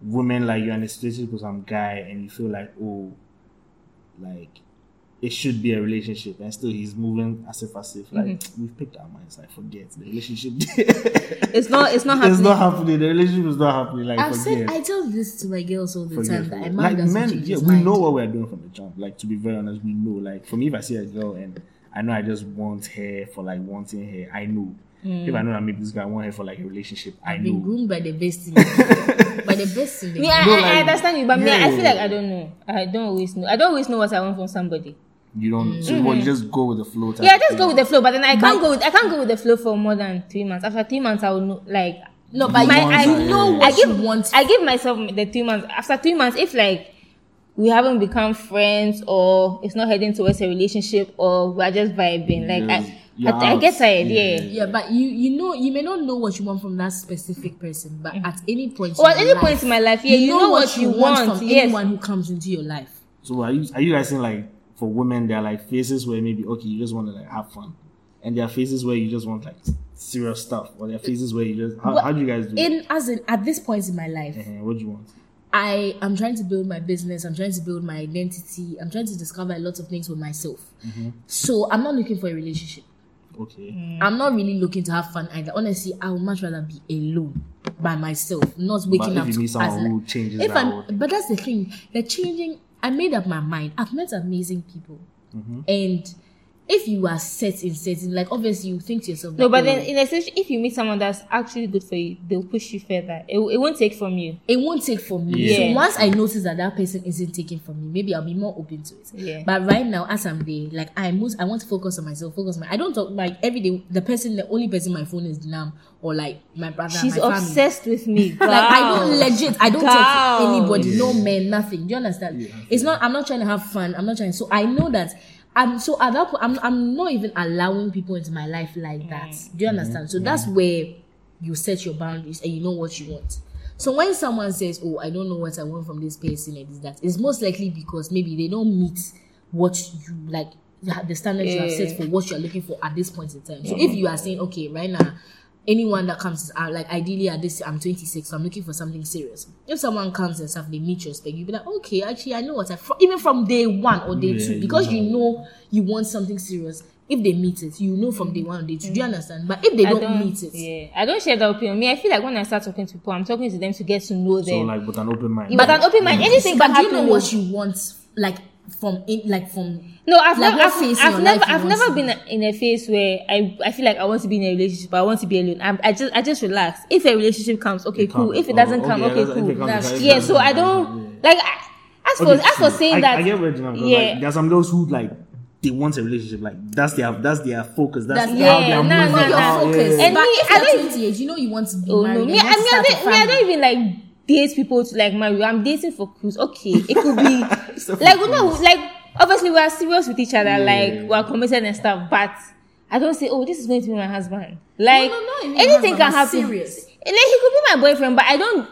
women like you're in a situation with some guy and you feel like oh like it should be a relationship and still he's moving as if as if like Mm-hmm. we've picked our minds like forget the relationship it's not it's not happening. it's not happening the relationship is not happening like I've forget said I tell this to my girls all the forget, time forget. man like men yeah we know what we're doing from the jump like to be very honest we know like for me if I see a girl and I know I just want her for like wanting her I know if I know that maybe this guy want her for like a relationship I know groomed by the best in by the best in Me, I, I, I understand you, but me, I feel like I don't know. I don't always know. I don't always know what I want from somebody. You don't. So what? You just go with the flow. type Mm-hmm. Yeah, I just thing. go with the flow, but then I can't go with I can't go with the flow for more than three months. After three months, I will know. Like No, but my, I you know yeah. what I give you want. I give myself the three months. After three months, if like we haven't become friends or it's not heading towards a relationship or we're just vibing, like Yes, I, you're I, I get out. tired. Yeah. Yeah. yeah, but you you know you may not know what you want from that specific person, but at any point, Or in at your any life, point in my life, yeah, you, know, what you want. from yes. anyone who comes into your life. So are you are you guys saying like for women there are like phases where maybe okay you just want to like have fun, and there are phases where you just want like serious stuff, or there are phases where you just how, Well, how do you guys do? it? In as in at this point in my life, Uh-huh, what do you want? I am trying to build my business. I'm trying to build my identity. I'm trying to discover a lot of things with myself. Mm-hmm. So I'm not looking for a relationship. Okay. Mm. I'm not really looking to have fun either. Honestly, I would much rather be alone by myself, not waking But up if you to meet someone as who like- changes if that I'm, but that's the thing. The changing. I made up my mind. I've met amazing people, Mm-hmm. and if you are set in certain, like obviously you think to yourself, No, that, but oh, then in a situation, if you meet someone that's actually good for you, they'll push you further. It, it won't take from you. it won't take from me. Yeah. So once I notice that that person isn't taking from me, maybe I'll be more open to it. Yeah. But right now, as I'm there, like I most, I want to focus on myself. Focus on my. I don't talk like every day. The person, the only person my phone is Nam or like my brother. She's my family. obsessed with me. Like I don't legit. I don't talk to anybody. No man. Nothing. Do you understand? it's not. I'm not trying to have fun. I'm not trying. So I know that. I'm so at that point. I'm. I'm not even allowing people into my life like mm. that. Do you understand? So mm-hmm. that's where you set your boundaries and you know what you want. So when someone says, "Oh, I don't know what I want from this person," and this that, it's most likely because maybe they don't meet what you like the standards you have set for what you're looking for at this point in time. So if you are saying, "Okay, right now." Anyone that comes uh, like ideally at this I'm 26 so I'm looking for something serious if someone comes and stuff they meet your spec you'll be like okay actually I know what I fr- even from day one or day Yeah, two you because know. you know you want something serious if they meet it you know from day one or day two do you understand but if they I don't, meet it Yeah, I don't share that opinion. Me, I feel like when I start talking to people, I'm talking to them to get to know them. So them. like with an open mind. but an open mind, anything but can do you know what you want like from in, like from No, I've Like, never, I've, I've never, I've want never to been in a phase where I, I feel like I want to be in a relationship, but I want to be alone. I'm, I just, I just relax. If a relationship comes, okay, It cool. comes. If it Oh, doesn't okay, come, yeah, okay, that's- cool. it comes, That's- yeah, so I don't like. I- As for, Okay, as for saying I, that, I get where Gina goes. yeah. Like, there are some girls who like they want a relationship. Like that's their that's their focus. That's, That's- how yeah, they're nah, moving. nah, your nah. focus And but me, if I you're don't- 28 you know you want to be Oh married no, and me, I, mean, I, don't, I don't even like date people to like marry. I'm dating for cruise. Okay, it could be So like no, cruise. like obviously we are serious with each other, Yeah. like we are committed and stuff. But I don't say, oh, this is going to be my husband. Like no, no, even anything husband, can happen. serious. And like he could be my boyfriend, but I don't.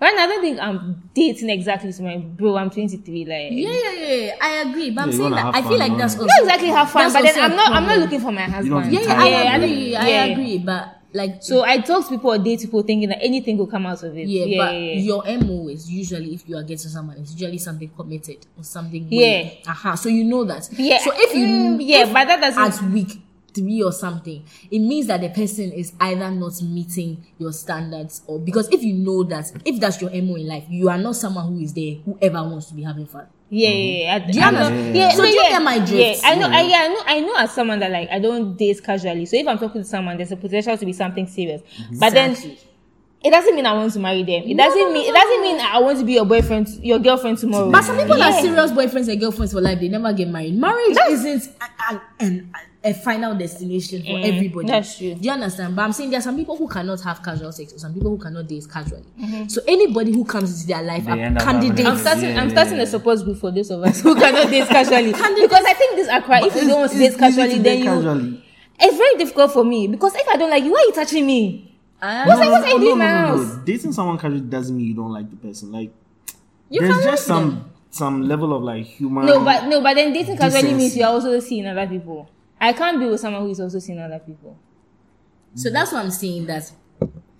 Right now, I don't think I'm dating exactly to my bro. I'm 23. Like yeah, yeah, yeah, yeah. I agree, but I'm saying that I feel like that's also not exactly have fun, but then also a I'm not. I'm not looking for my husband. Yeah, yeah, Yeah, I I agree. I agree, but Like So I talk to people or date people thinking that anything could come out of it. yeah, yeah, but yeah, yeah. your MO is usually if you are getting someone, it's usually something committed or something. Yeah. Uh-huh. So you know that. Yeah, So if you mm, yeah, if but that doesn't- at week three or something, it means that the person is either not meeting your standards or because if you know that if that's your MO in life, you are not someone who is there whoever wants to be having fun. Yeah, mm-hmm. yeah, yeah. I- Do I know- understand? Yeah, So no, you yeah, get my drift? Yeah, I know. Mm. I, yeah, I know. I know. As someone that like, I don't date casually. So if I'm talking to someone, there's a potential to be something serious. Mm-hmm. But then it doesn't mean I want to marry them. It No, doesn't no, mean no, it doesn't mean I want to be your boyfriend, your girlfriend tomorrow. But some people yeah. are serious boyfriends and girlfriends for life. They never get married. Marriage isn't a, a, an- a final destination for everybody. Mm, that's true. Do you understand? But I'm saying there are some people who cannot have casual sex, or some people who cannot date casually. Mm-hmm. So anybody who comes into their life They are end up having candidates. I'm starting. Yeah, I'm yeah, starting yeah. a support group for those of us who cannot date casually. because I think this Accra, if you don't want to date casually, then you. casually. It's very difficult for me because if I don't like you, why are you touching me? Ah, What's that- what's that you do in my house? Dating someone casually doesn't mean you don't like the person. Like you there's just some them. some level of like human. No, but no, but then dating casually means Decency. you're also seeing other people. I can't be with someone who is also seeing other people. So mm. that's what I'm saying. That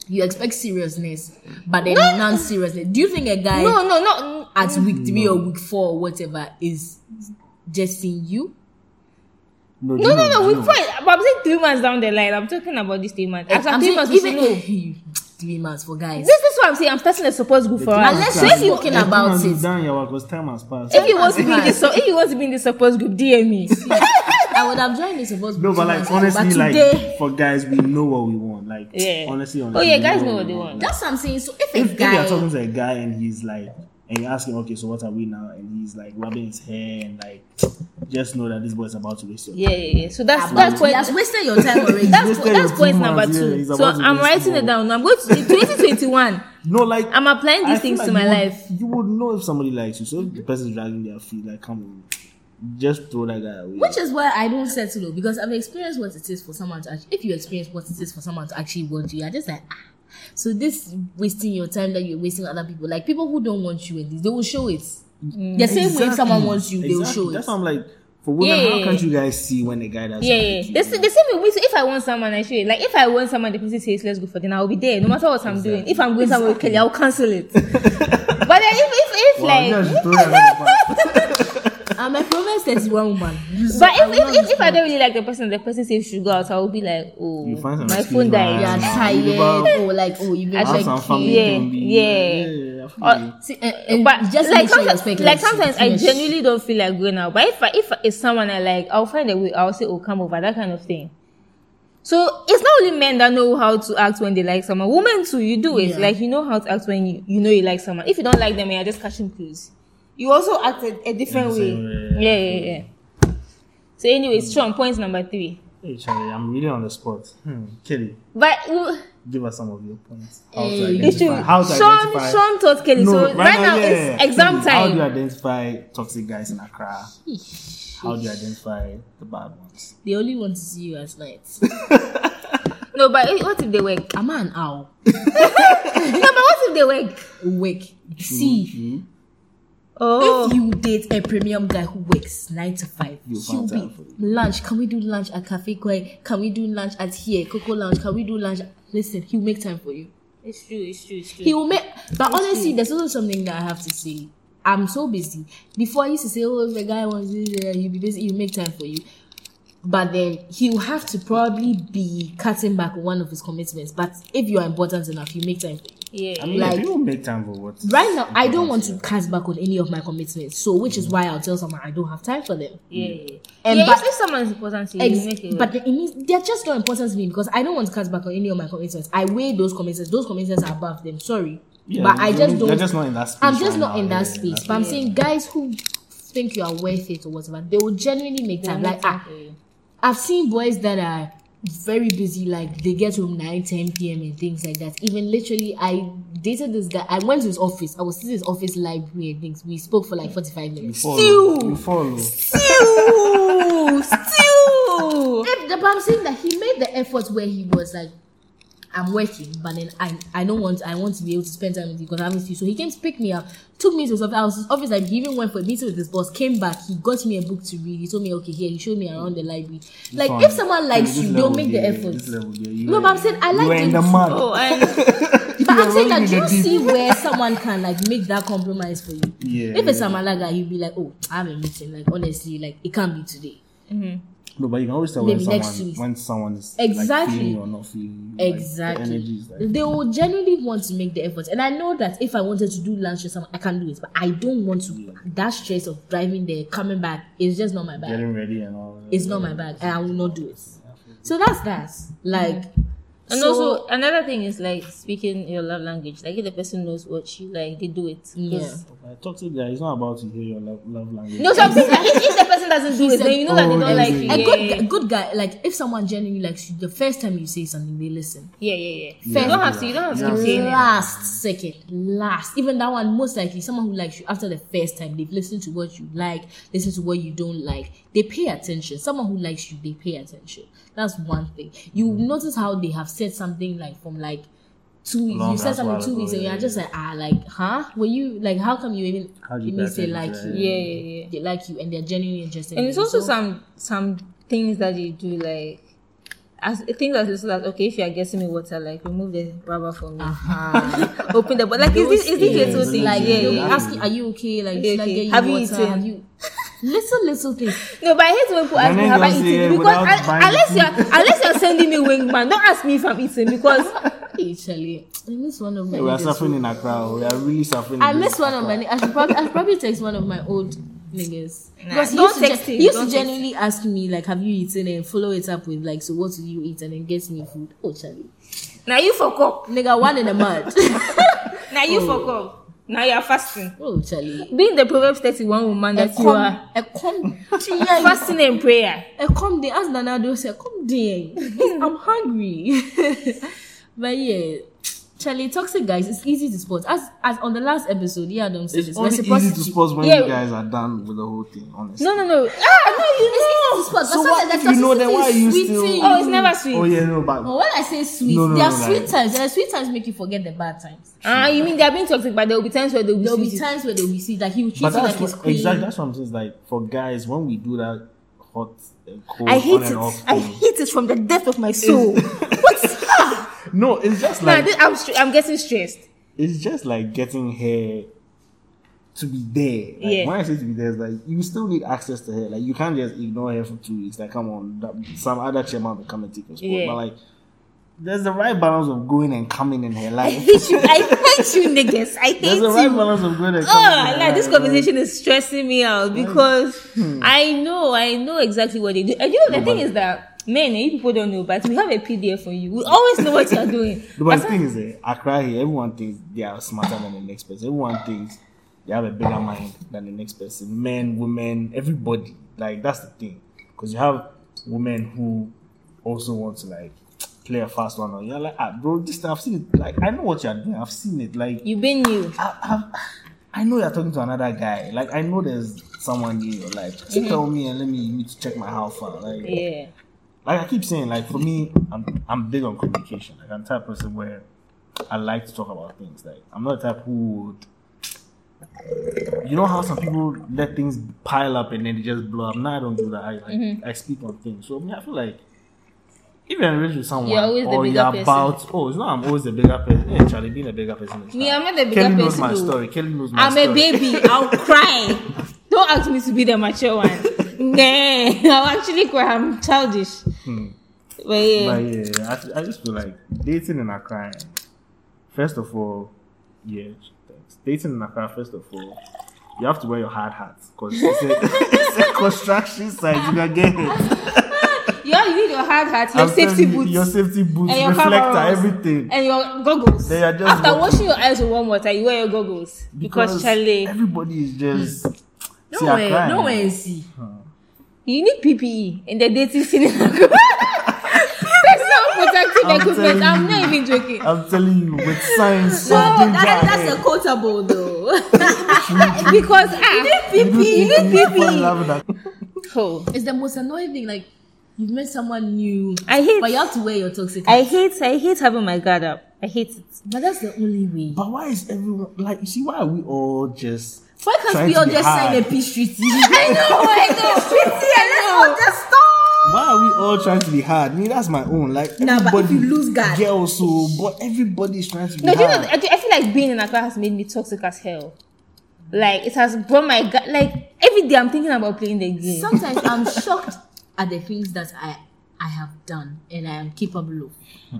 you expect seriousness, but then non-seriousness. Do you think a guy No, no, no. at week three or week four or whatever is just seeing you? no, No, no, no. We fight. But I'm saying three months down the line. I'm talking about these three months. After I'm three months, even know. three months for guys. This is what I'm saying. I'm starting a support group for us. Unless So you're if you talking about it. Done your work because time has passed. if you want to be in Time this, so if you want to be in this support group, DM me. I would have joined this supposed no, but like honestly, but like today, for guys, we know what we want. Like Yeah. honestly, Oh yeah, we guys know what they want. that's what I'm saying. So if a If, if guy, you're talking to a guy and he's like, and you ask him, okay, so what are we now? And he's like rubbing his hair and like, just know that this boy is about to waste your Yeah, yeah, yeah. So that's ah, But that's point. has wasted your time already. That's wasted po- that's your point two number months, yeah, two. he's so I'm waste writing it down. I'm going to 2021. No, like I'm applying these I things like to my would- life. You would know if somebody likes you. So if the person is dragging their feet, like, come on, just throw that guy away. Which is why I don't settle though, because I've experienced what it is for someone to actually. If you experience what it is for someone to actually want you, you're just like, ah. So this wasting your time that you're wasting other people, like people who don't want you in this, they will show it. The same way if someone wants you, they will show That's it. That's why I'm like, for women, Yeah, how yeah, can't you guys see when a guy doesn't Yeah, like yeah. you? The, s- the same way. So if I want someone, I show it. Like if I want someone, the person says, "Let's go for dinner." I'll be there, no matter what I'm doing. If I'm going somewhere with Kelly, I'll cancel it. but then if if, if Wow, like, you guys should throw that under the. I'm a Proverbs 31 woman. but if, if, if, if I don't really like the person, the person says should go out, I will be like, oh, You find my phone man. You're died. Yeah. tired, About- or like, oh, you've been I Have some checking. family Yeah, can yeah. yeah, I feel Uh, you. See, uh, uh, but just like make sure you sometimes, like like, sometimes I genuinely don't feel like going out. But if I, if it's someone I like, I'll find a way. I'll say, "Oh, come over," that kind of thing. So it's not only men that know how to act when they like someone. Women too, you do it. Yeah. Like you know how to act when you, you know you like someone. If you don't like them, you're just catching clues. You also act a, a different way. way, Yeah, yeah, yeah. So, anyways, Sean, point number three. Hey, Charlie, I'm really on the spot. Hmm. Kelly, But uh, give us some of your points. How Hey. to identify? How to Sean, identify? Sean taught Kelly. so right, now yeah, it's exam Kelly, How do you identify toxic guys in Accra? How do you identify the bad ones? They only want to see you at night. No, but what if they work? I'm an owl. no, but what if they work? Wake. See, Hmm? Oh, if you date a premium guy who works nine to five, You'll he'll be time for it. lunch. Can we do lunch at Cafe Koi? Can we do lunch at here, Coco Lounge? Can we do lunch? Listen, he'll make time for you. it's true. It's true. It's true. He will make. But honestly, there's also something that I have to say. I'm so busy. Before I used to say, "Oh, if the guy wants this, uh, he'll be busy. He'll make time for you." But then he'll have to probably be cutting back one of his commitments. But if you are important enough, he'll make time you. yeah. I mean, Like- people make time for what? Right now, I don't want to cut back on any of my commitments. So, which is why I'll tell someone I don't have time for them. yeah, yeah. And yeah, but- if, if someone is important to you, Ex- you make it. but it means they're just not important to me because I don't want to cut back on any of my commitments. I weigh those commitments. Those commitments are above them. Sorry, Yeah, but I you're- just you're don't. just not in that space I'm just right not now, in that space. that's But I'm saying guys who think you are worth it or whatever, they will genuinely make time. make Like ah, for you. I've seen boys that are very busy, like they get home 9, 10 p.m. and things like that. Even literally, I dated this guy. I went to his office. I was in his office library and things. We spoke for like 45 You minutes. follow. Still, You follow. Still, still. The, but I'm saying that he made the effort where he was like, I'm working, but then I I don't want I want to be able to spend time with you because I haven't seen you. So he came to pick me up, took me to his office. I was obviously like, he even went for a meeting with his boss, came back, he got me a book to read. He told me, okay, here, he showed me around the library. Like Fine. if someone likes you, level they'll make the effort. Level there, you No, but I'm saying I like were in the too. mud. Oh, and But I'm saying that rolling do in you see where someone can like make that compromise for you? Yeah, If it's yeah. a Malaga, you'll be like, oh, I have a meeting. Like honestly, like it can't be today. Mm-hmm. No, but you can always tell when Maybe someone when someone's Exactly. like or not feeling. you, like, Exactly. the like they will genuinely want to make the effort. And I know that if I wanted to do lunch with someone, I can do it. But I don't want to. That stress of driving there, coming back, is just not my bag. getting ready and all. It's not my bag, and I will not do it. So that's that. Like, And so- also another thing is like speaking your love language. Like if the person knows what you like, they do it. Yeah. Like, talk to the guy. It's not about to hear your love, love language. No, so I'm saying like, if, if the person doesn't do it, then you know that they Oh, don't like you. a Yeah, good, yeah, guy, good guy, like if someone genuinely likes you, the first time you say something, they listen. Yeah, yeah, yeah. Fair. You don't have to. You don't have to keep saying last second, last. Even that one, most likely, someone who likes you after the first time, they've listened to what you like, listen to what you don't like. They pay attention. Someone who likes you, they pay attention. That's one thing. You Mm-hmm. notice how they have said something like from like two weeks. Long you said something two weeks, and yeah, you're just like, ah, like, huh? Were you like, how come you even How do you even say like you? Yeah, yeah, yeah. They like you, and they're genuinely interested. And in it's you. also So- some some things that you do like as things as little as okay, if you are getting me water, like remove the rubber for me. Uh-huh. Open the but like is this is this things, little thing? like yeah, they'll be yeah. asking, are you okay? Like, Yeah, should I okay. get you Have you water? eaten? Have you little little things? No, but I hate when people ask me then have I just say, eaten eh, because without un- buying unless you're unless you're sending me wingman, don't ask me if I'm eating because Actually, I miss one of my. Yeah, we are suffering who- in Accra. Oh. We are really suffering. I miss one of my. I should probably. I should probably text one of my old niggas Nah, because he used to, text he used don't to text genuinely ask me like, "Have you eaten?" and follow it up with like, "So what do you eat?" and then gets me food. Oh, Charlie, now you fuck up. nigga, one in a mud. Now you fuck oh. up. Now you are fasting. oh, Charlie. Being the Proverbs 31 woman that you are a come, fasting and prayer. a come day. As Nanado said, come day. I'm hungry. but yeah. Charlie, toxic guys, it's easy to spot. As as on the last episode, yeah, Adam said It's this. only easy to spot when Yeah. you guys are done with the whole thing. Honestly. No, no, no. Ah, no, you know. Spot, but So sometimes what if you know, then why are you still- to. Oh, it's never sweet. Oh yeah, no, but But when I say sweet, No, no, there are no, sweet like- times. There are sweet times make you forget the bad times. Ah, you mean they're being toxic, but there will be times where they'll be There will be times where they will be sweet, like he will treat but you like that's his queen. exactly that's what I'm saying. Like for guys, when we do that hot, and cold, I hate on and it. off I hate it from the depth of my soul. no, it's just Nah, like this, I'm, I'm getting stressed. it's just like getting hair to be there. Like, Yeah. When I say to be there, it's like you still need access to hair. Like you can't just ignore hair for two weeks. Like come on, that, some other chairman will come and take your spot. Yeah. But like, there's the right balance of going and coming in hair. Life. I hate you. I hate you, niggas. I hate there's the you. right balance of going and coming. Oh, like this conversation is stressing me out because Hmm. I know, I know exactly what they do. And you know, the No, thing is that men, you people don't know, but we have a PDF for you. We always know what you're doing. But but the thing is, eh, Accra here, everyone thinks they are smarter than the next person. Everyone thinks they have a bigger mind than the next person. Men, women, everybody. Like that's the thing, because you have women who also want to like play a fast one. Or you're like, ah, bro, this thing, I've seen it. Like I know what you're doing. I've seen it. Like You've been you. I, I, I know you're talking to another guy. Like I know there's someone in your life. Just tell me and let me you need to check my how far. Like Yeah. Like I keep saying, like for me, I'm I'm big on communication. Like I'm the type of person where I like to talk about things. Like I'm not the type who would you know how some people let things pile up and then they just blow up. No, I don't do that. I like Mm-hmm. I speak on things. So I, mean, I feel like if you're in with someone You're always the or you're person. about oh it's not I'm always the bigger person. Hey Charlie being a bigger person. is Me, fine. I'm not the bigger person. Kelly knows person, my though. story. Kelly knows my I'm story. a baby. I'll cry. Don't ask me to be the mature one. Nah, I'll actually cry. I'm childish. Hmm. But yeah. But yeah, I, I just feel like dating in Accra. First of all, yeah, thanks. Dating in Accra. First of all, you have to wear your hard hat because it's, it's a construction site. You can get it. Yeah, you need your hard hat, your I'm safety you, boots, your safety boots, and your reflector, cameras, everything. and your goggles. They are just After washing your eyes with warm water, you wear your goggles because, Charlie, everybody is just. Hmm. No way, no way, see. Hmm. You need PPE in the dating scene. Personal protective I'm equipment. I'm not even joking. I'm telling you, with science, No, of that, that's a quotable though. because ah, You you need fall in PPE. love with that. Oh, it's the most annoying thing. Like you've met someone new. I hate- but you have to wear your toxic. I hate I hate having my guard up. I hate it. but that's the only way. But why is everyone like? You see, why are we all just? Why can't we all just hard? sign a peace treaty? I know, I know. Just stop. Why are we all trying to be hard? Me, that's my own. Like Nah, but if you lose guard- girls, so but everybody's trying to be No, do you know. I, I feel like being in a Accra has made me toxic as hell. Like it has brought my gut. Like every day, I'm thinking about playing the game. Sometimes I'm shocked at the things that I I have done and I am capable of.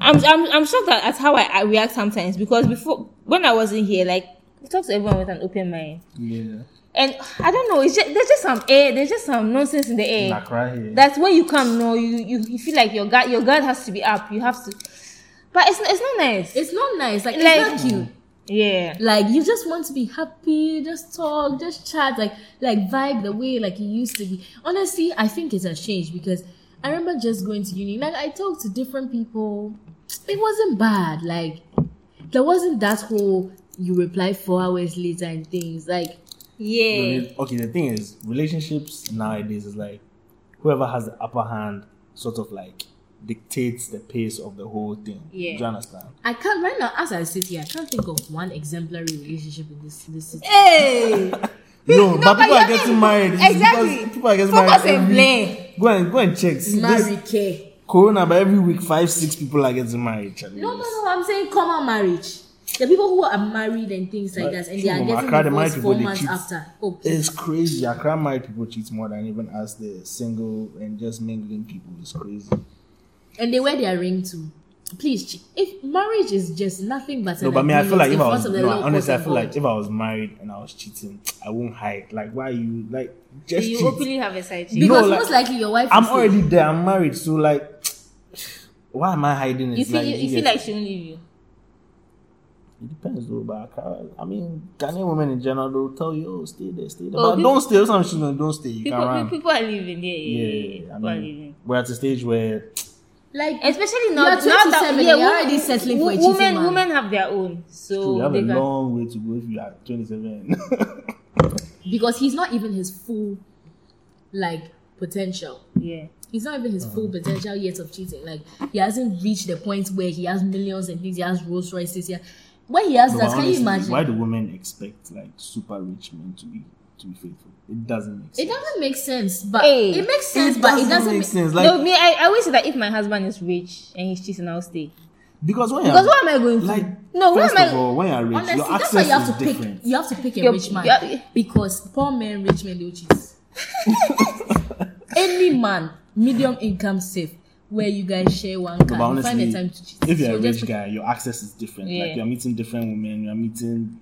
I'm, I'm, I'm shocked at, at how I, I react sometimes because before when I wasn't here, like I talk to everyone with an open mind, yeah, and I don't know. It's just, there's just some air. There's just some nonsense in the air. like right here. That's when you come. No, you, you you feel like your guard your guard has to be up. You have to, but it's it's not nice. It's not nice. Like, Like- it's not cute. yeah. Like you just want to be happy, just talk, just chat, like like vibe the way like you used to be. Honestly, I think it has changed because I remember just going to uni. Like I talked to different people. It wasn't bad. Like there wasn't that whole you reply four hours later and things. Like Yeah. okay, the thing is, relationships nowadays is like whoever has the upper hand, sort of like dictates the pace of the whole thing. Yeah. Do you understand? I can't right now as I sit here, I can't think of one exemplary relationship in this this city. Hey. No, but but people you are mean- getting married. It's Exactly. because People are getting Focus married. and every- blame. Go and go and check. See, Marry K. Corona, but every week five, six people are getting married. Charlie. No, no, no. I'm saying common marriage. The people who are married and things like But that, and they are getting Accra, married divorced four months cheat. after. Oh, It's crazy. Accra married people cheat more than even us, the single and just mingling people. It's crazy. and they wear their ring too. Please, ch- if marriage is just nothing but No, an but me, I feel like if I was front no, honestly, I court feel like if I was married and I was cheating, I won't hide. Like, why you like just You cheat? openly have a side chick. because No, like, most likely your wife. I'm already there. I'm married, so like, why am I hiding it? You feel you, you feel like she won't leave you. It depends though. But Accra, I mean, Ghanaian women in general, they'll tell you, oh, stay there, stay there. Oh, but people- don't stay. Some she's don't stay. You People, can pe- run. people are leaving. Yeah, yeah, Yeah, yeah. yeah, I mean, leaving. we're at a stage where like Especially You're now, now that 27, yeah, you're women- already settling for a cheating women, man. women have their own, so you have they a can. long way to go if you are 27. because he's not even his full like potential. Yeah. He's not even his full Uh-huh. potential yet of cheating. Like he hasn't reached the point where he has millions and things. He has Rolls Royces here. When he has No, that, but can you imagine? Why do women expect like super rich men to be to be faithful? It doesn't make sense. It doesn't make sense, but Hey. it makes sense, but it doesn't make sense. Like no, me, I, I always say that if my husband is rich and he's cheating, I'll stay. because when Because what am I going to? like no, what first am of I? all, when you're rich, Honestly, your that's access why you have is to different. pick. You have to pick a You're- rich man you're- because poor men, rich men, they cheat. Any man, medium income, safe, where you guys share one car, But you find the honestly, time to cheat. if you're So a rich guy, your access is different. Yeah. Like you're meeting different women, you're meeting.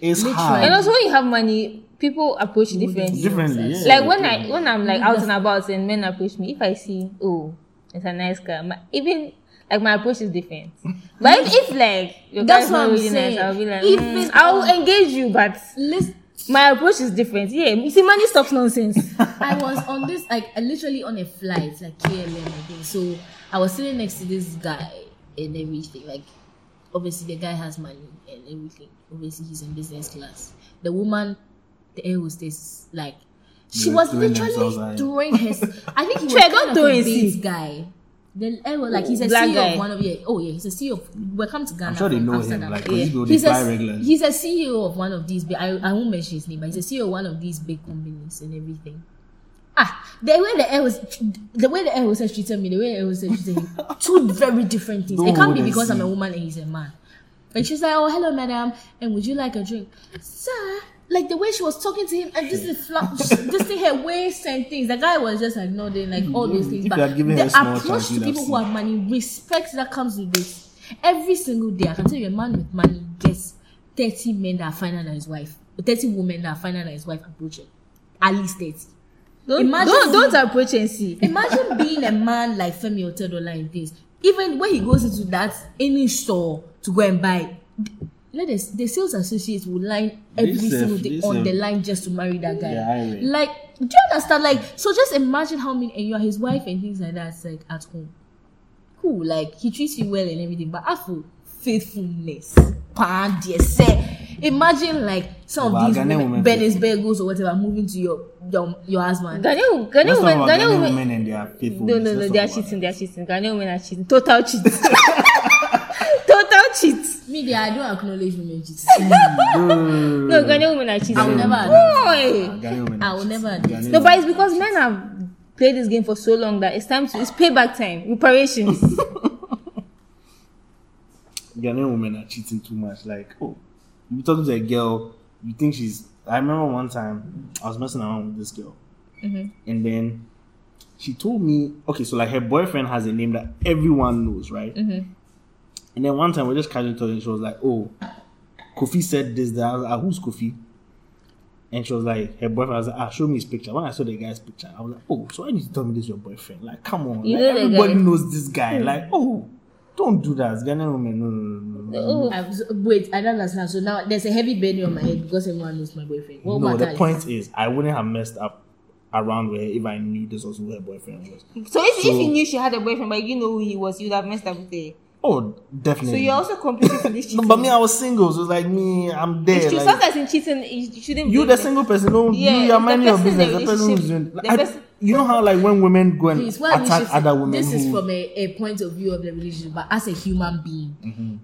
It's Literally. hard. And also, when you have money, people approach you differently. differently, yeah. Like when I when I'm like out and about and men approach me, if I see oh it's a nice car, my, even like my approach is different. But if, if like your That's guy's what not I'm really saying. nice, I'll be like, mm, I'll engage you, but Listen, my approach is different. Yeah, you see, money stops nonsense. I was on this, like, I literally on a flight, like KLM, I think. So I was sitting next to this guy and everything. Like, obviously, the guy has money and everything. Obviously, he's in business class. The woman, the air hostess, like, she They was were throwing themselves literally doing throwing his. I think he was Trey, kind of throw a and guy. The air, like he's a Black CEO guy. of one of yeah. Oh yeah, he's a CEO of. Welcome to Ghana. I'm sure they from know him. Like, Yeah. yeah. you go, they He's a, regularly. he's a CEO of one of these. Big, I I won't mention his name, but he's a CEO of one of these big companies and everything. Ah, the way the air was, the way the air was treated me, the way the air was treated him, two very different things. Don't it can't be hold and because I'm a woman and he's a man. And she's like, "Oh, hello, madam, and would you like a drink, sir?" Like the way she was talking to him, and this is flat, this thing her waist and things. The guy was just like nodding, like all those things. If But you had given the her a small approach to people who have money, respect that comes with this. Every single day, I can tell you, a man with money gets 30 men that are finer than his wife, 30 women that are finer than his wife approach him. At least 30. Don't Imagine- don't, don't approach and see. Imagine being a man like Femi Otedola and this. Even when he goes into that any store to go and buy, let us the sales associates will line every This, single day on the line just to marry that guy. Yeah, I read. like, do you understand? Like, so just imagine how many and you're his wife and things like that. Like at home, cool. Like he treats you well and everything, but Afu faithfulness. Pa, dear, say. Imagine like some But of these women, women- Benis Bagels or whatever, moving to your your, your husband. Ghanaian, Ghanaian Let's talk women, about Ghanaian Ghanaian women. women and their faithfulness. No, no, no, Let's they are talk cheating. They are cheating. Ghanaian women are cheating. Total cheat. Total cheat. I don't acknowledge women cheating. No, Ghanaian women are cheating. I will never Boy. Ghanaian women I will never admit. Ghanaian No, but it's because men have played this game for so long that it's time to it's payback time. Reparations. Ghanaian women are cheating too much. Like, oh, you talking to a girl, you think she's. I remember one time I was messing around with this girl, mm-hmm. and then she told me, okay, so like her boyfriend has a name that everyone knows, right? Mm-hmm. And then one time we're just casually talking, she was like, oh, Kofi said this, that. I was like, who's Kofi? And she was like, her boyfriend was like, ah, show me his picture. When I saw the guy's picture, I was like, oh, so why did you tell me this is your boyfriend? Like, come on. You like, know everybody knows this guy. Like, oh, don't do that. Ghanaian women, no, no, no, no, no. oh, I've, wait, I don't understand. So now there's a heavy burden on my head because everyone knows my boyfriend. What no, the is- point is, I wouldn't have messed up around with her if I knew this was who her boyfriend was. so if, So- if you knew she had a boyfriend but you know who he was, you'd have messed up with her. Oh, definitely. So you're also complicit in this no, cheating. but me, I was single, so it's like me, I'm there. It's true. Like, Sometimes in cheating, you shouldn't. you, the single person, no, Yeah, you, you're minding your person in business. the The person who's relationship. doing. The I- person- you know how, like, when women go and Please, why we attack should say- other women, This is from a, a point of view of the relationship, but as a human being, Mm-hmm.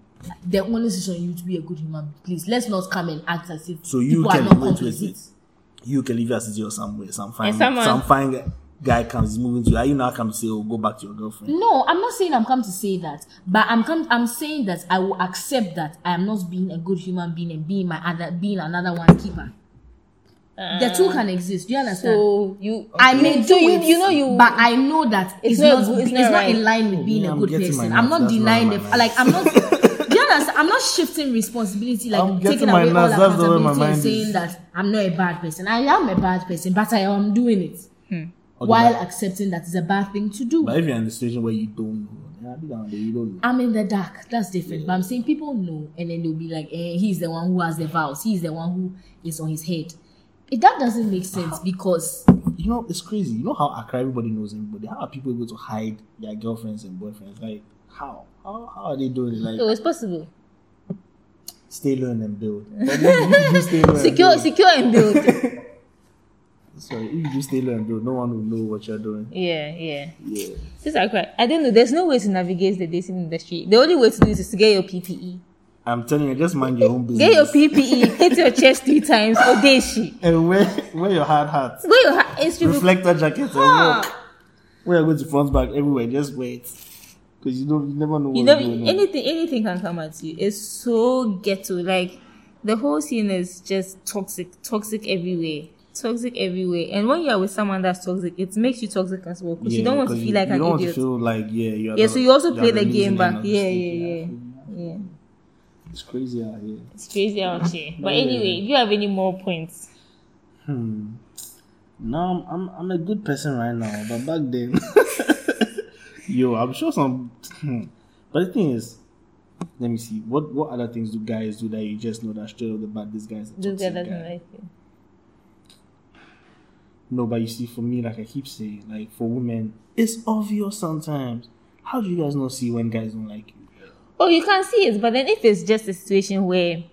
the onus is on you to be a good human being. Please, let's not come and act as if So you people can are not wait, wait, complicit. wait. you can leave your city or somewhere. Some fine, some fine guy- guy comes, he's moving to you. Are you now come to say, oh, go back to your girlfriend? No, I'm not saying I'm come to say that, but I'm come, I'm saying that I will accept that I am not being a good human being and being my other being another one keeper. the two uh, can exist. Do you understand? So you, I may so do you, it, you know you. but I know that It's it's, not not, good- it's, it's not not, right. in line with being me, a I'm good getting my person. I'm not That's denying not the like I'm not. do you understand? I'm not shifting responsibility, like I'm taking my away all nuts. That's the way my accountability and saying is. that I'm not a bad person. I am a bad person, but I am doing it Okay, while accepting that it's a bad thing to do. But if you're in a situation where you don't know, yeah, be down there, you don't know. I'm in the dark. That's different. But I'm saying people know, and then they'll be like, eh, he's the one who has the vows. He's the one who is on his head. It, that doesn't make sense because You know, it's crazy. You know how Accra everybody knows everybody. How are people able to hide their girlfriends and boyfriends? Like, how? How, how are they doing it? Like, oh, it's possible. stay low and build. But then if you do stay low and Secure, build- secure and build. Sorry, if you just stay low and no one will know what you're doing. yeah, yeah. Yeah. This is quite. I don't know. There's no way to navigate the dating industry. The only way to do this is to get your PPE. I'm telling you, just mind your own business. Get your PPE. hit your chest three times. Odeshi. and wear, wear your hard hat. Where your ha- it's true. Reflector jackets and Ah. When you're going to front back everywhere, just wait. Because you don't you never know You what's know, going on. anything, anything can come at you. It's so ghetto. Like the whole scene is just toxic, toxic everywhere, toxic everywhere. And when you are with someone that's toxic, it makes you toxic as well because you don't want to feel like you an don't want idiot. to feel like yeah, you're yeah, the- so you also play the game back. Yeah, yeah, yeah, yeah. It's crazy out here. It's crazy out here. But Yeah. anyway, do you have any more points? Hmm. No, I'm, I'm I'm a good person right now, but back then, yo, I'm sure some. Hmm. But the thing is, let me see. What what other things do guys do that you just know that straight off the bat this guy's a This guy doesn't guy? like you. No, but you see, for me, like I keep saying, like for women, it's obvious sometimes. How do you guys not see when guys don't like you? Oh, you can see it, but then if it's just a situation where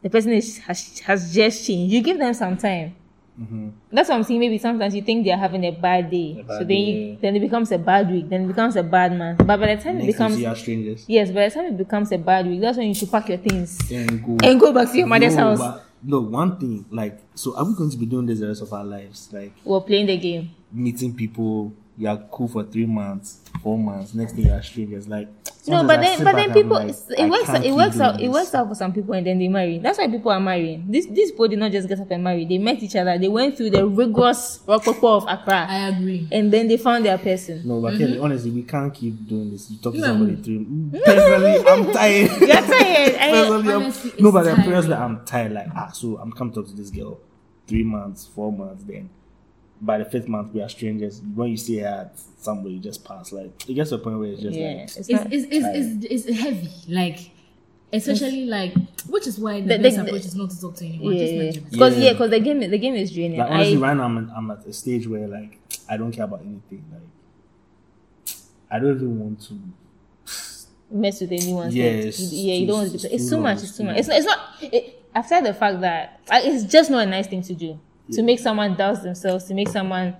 the person is has, has just changed, you give them some time. Mm-hmm. That's what I'm saying. Maybe sometimes you think they're having a bad day, A bad so then day, you, then it becomes a bad week, then it becomes a bad month. But by the time it Next time becomes you strangers, yes, by the time it becomes a bad week, that's when you should pack your things and go and go back to your mother's No, house look, one thing, like, so are we going to be doing this the rest of our lives? Like, we're playing the game. meeting people, you're cool for three months, four months, next thing you're strangers. Like, No, but then but then people like, it works can't it works doing out it works out for some people and then they marry. That's why people are marrying. This these people did not just get up and marry. They met each other. They went through the rigorous rococo of Accra I agree. and then they found their person. No, but Mm-hmm. Honestly, we can't keep doing this. You talk to Yeah. somebody three. Personally, I'm tired. You're tired. I- Personally, I'm- Honestly, no, but the tiring. parents that I'm tired. Like, ah, so I'm come talk to this girl, three months, four months. Then by the fifth month, we are strangers. When you see her at somewhere, you just pass. Like, it gets to a point where it's just yeah, like, it's It's, not, it's, it's, it's, it's heavy. Like, especially like, which is why the, The- the- best the- approach is not to talk to anyone. yeah, Just yeah. mind your business. Because Yeah. yeah, because the game the game is draining. like honestly, I, right now I'm, at- I'm at a stage where like I don't care about anything. Like, I don't even want to mess with anyone's Yeah, head. You- yeah, you don't want to. it's Be, it's too too much, much. it's It's too too much. It's not. It's not. It, aside the fact that it's just not a nice thing to do to make someone doubt themselves, to make someone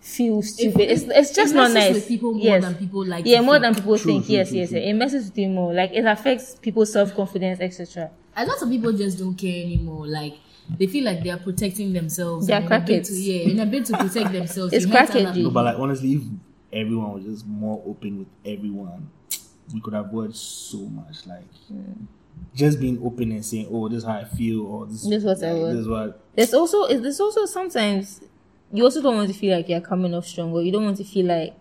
feel stupid. it's it's just it not nice. with people more yes. than people like Yeah, more think. than people True, think. true, yes, true, yes. true. It messes with you more. Like it affects people's self confidence, etc. a lot of people just don't care anymore. Like they feel like they are protecting themselves. They are and in a bid crackheads. to- Yeah, in a bid to protect themselves. It's you hurt crackhead. No, but like honestly, if everyone was just more open with everyone, we could avoid so much. Like mm. Just being open and saying, "Oh, this is how I feel," or "This, This what I want. This is what." There's also is there's also sometimes you also don't want to feel like you're coming off strong, or you don't want to feel like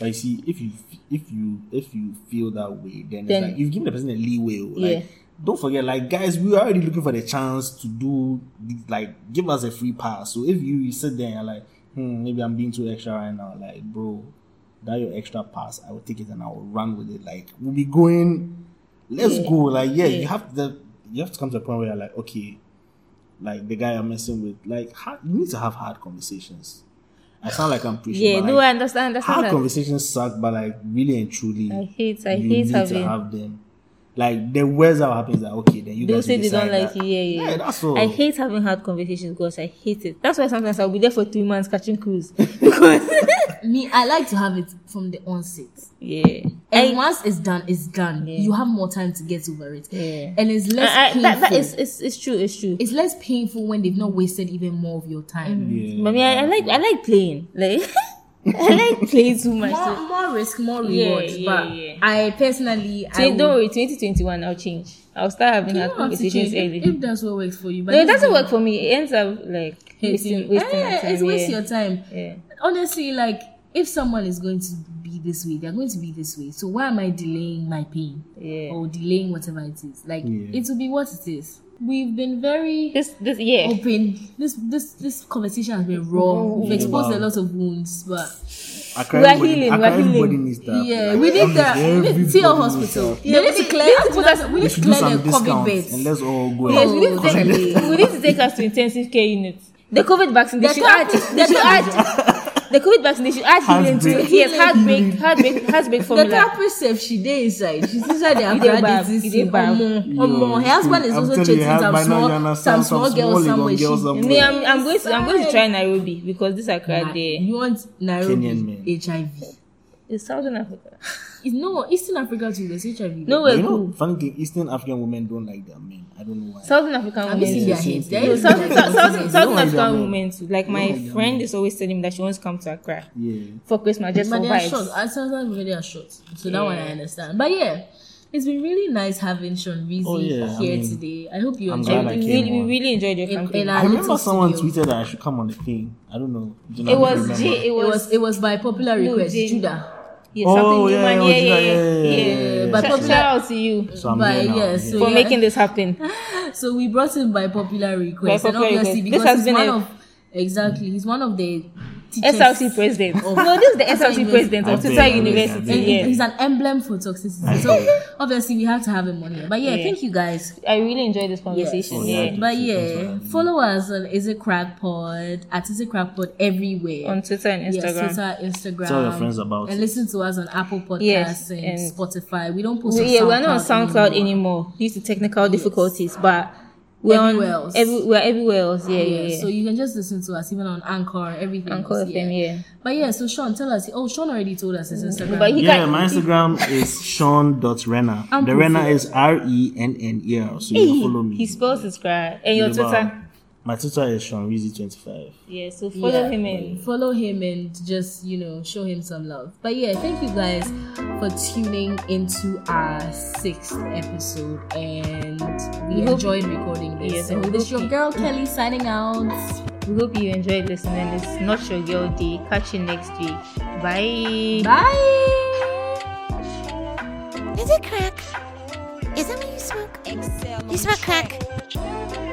Like, see, if you if you if you feel that way, then, Then- it's like you've given the person a leeway. oh, Like, Yeah. don't forget, like guys, we are already looking for the chance to do like give us a free pass. So if you, you sit there and like, hmm, maybe I'm being too extra right now, like, bro, that your extra pass, I will take it and I will run with it. Like, we'll be going. Let's Yeah. go. Like, yeah, Yeah. you have to. You have to come to a point where you're like, okay, like the guy I'm messing with, like, hard, you need to have hard conversations. I sound like I'm preaching. yeah. No, like, I understand. understand hard that. conversations suck, but like really and truly, I hate. I you hate need having. to have them. Like the worst that happens that okay, then you They'll guys say they don't like that. you. Yeah, yeah. Yeah, that's all. I hate having hard conversations because I hate it. That's why sometimes I'll be there for three months catching cruise because Me, I like to have it from the onset. yeah. And I, once it's done, it's done. Yeah. You have more time to get over it. Yeah. And it's less I, I, painful. that, that is it's, it's true. It's true. it's less painful when they've not wasted even more of your time. Mm-hmm. Yeah. But me, I, I like I like playing. Like I like playing too much. More, So, more risk, more Yeah, reward. yeah, but yeah. I personally, I don't worry, 2021, I'll change. I'll start having you hard don't have to conversations change if, if that's what works for you. But no, it doesn't is- work for me. It ends up like wasting, wasting Eh, my time. It's waste your time. Yeah. Honestly, like if someone is going to be this way, they're going to be this way. So why am I delaying my pain Yeah. or delaying whatever it is? Like Yeah. it will be what it is. We've been very This this yeah. open. This this this conversation has been raw. Mm. We've exposed Wow. a lot of wounds, but We are everybody- healing, we are cry everybody healing. needs that. yeah, we need that. We need everybody see a hospital. that. They need to clear. they need to put us- We need to should clear the COVID discounts beds. and let's all go. Yes, we need, to Oh, take, we need to take us to intensive care units. The COVID vaccine, they The should top- add. They should add. The COVID vaccine, they should add healing to it. Heartbreak. Yes, heartbreak, heartbreak, heartbreak The formula. therapist said she dey inside. She's inside the You dey Accra bab, dating you dey scene. bab. Omo, Yo, omo. Her husband is also telling chasing some husband, now you small, understand, some some small girl small somewhere. girl She, somewhere. Me, I'm, I'm going to I'm going to try Nairobi because this Accra Nah, there You want Nairobi men. HIV? is Southern Africa. It's no Eastern Africa too. There's HIV. No But way, you know, cool. funny thing, Eastern African women don't like their men. I don't know why. Southern African Have you seen women. their same heads? Their No, Southern, Southern. Southern, They don't like African women too. Like my like friend is always telling me that she wants to come to Accra Yeah. for Christmas just But for they are short. vibes. I sometimes really are short. So that one I understand. But yeah, it's been really nice having Sean Reezy Oh, yeah, I here mean, today. I hope you enjoyed glad we it. came really, we really enjoyed your In- campaign. I remember someone studio. tweeted that I should come on the thing. I don't know. Do It was remember. J. It It was was. it was by popular request. Jane. Judah. Yeah, Oh, something yeah, human. yeah, Yeah, yeah, yeah, yeah. yeah, yeah. yeah. But Shout- popular- Shout out to you So I'm But yes, yeah. so for yeah. making this happen. So we brought him by popular request, By and obviously request. because This has he's been one a- of exactly he's one of the teachers SRC president. Oh, of- No, this is the Twitter SRC president of bet, Twitter I bet, I University. bet. And Yeah. he's an emblem for toxicity. So obviously we have to have him on here. But yeah, Yeah. thank you guys. I really enjoyed this conversation. Oh, yeah. yeah. But yeah, for having me. follow us on Is It Crack Pod at Is It Crack Pod everywhere. On Twitter and Yes, Instagram. Twitter, Instagram. Tell your friends about and it. listen to us on Apple Podcasts Yes, and, and- Spotify. We don't post We- on yeah, we're not on SoundCloud SoundCloud anymore due to technical difficulties, but we're Everywhere on else. every, we're everywhere else. Yeah, yeah, yeah. So you can just listen to us even on Anchor, everything. Anchor else, FM, yeah. But yeah, so Sean, tell us. Oh, Sean already told us his Instagram. But he Yeah, can, my Instagram is Sean.Renner. I'm The Renner is R E N N E R. So you can follow me. he spells subscribe and your Twitter. My Twitter is Sean Reezy 25 Yeah, so follow Yeah. him and follow him and just you know show him some love but yeah thank you guys for tuning into our sixth episode and we We hope- enjoyed recording this Yes, so and this is hope your you- girl kelly signing out we hope you enjoyed listening. It's not your girl day. Catch you next week. Bye. bye Is it crack? Is that what you smoke? You smoke crack?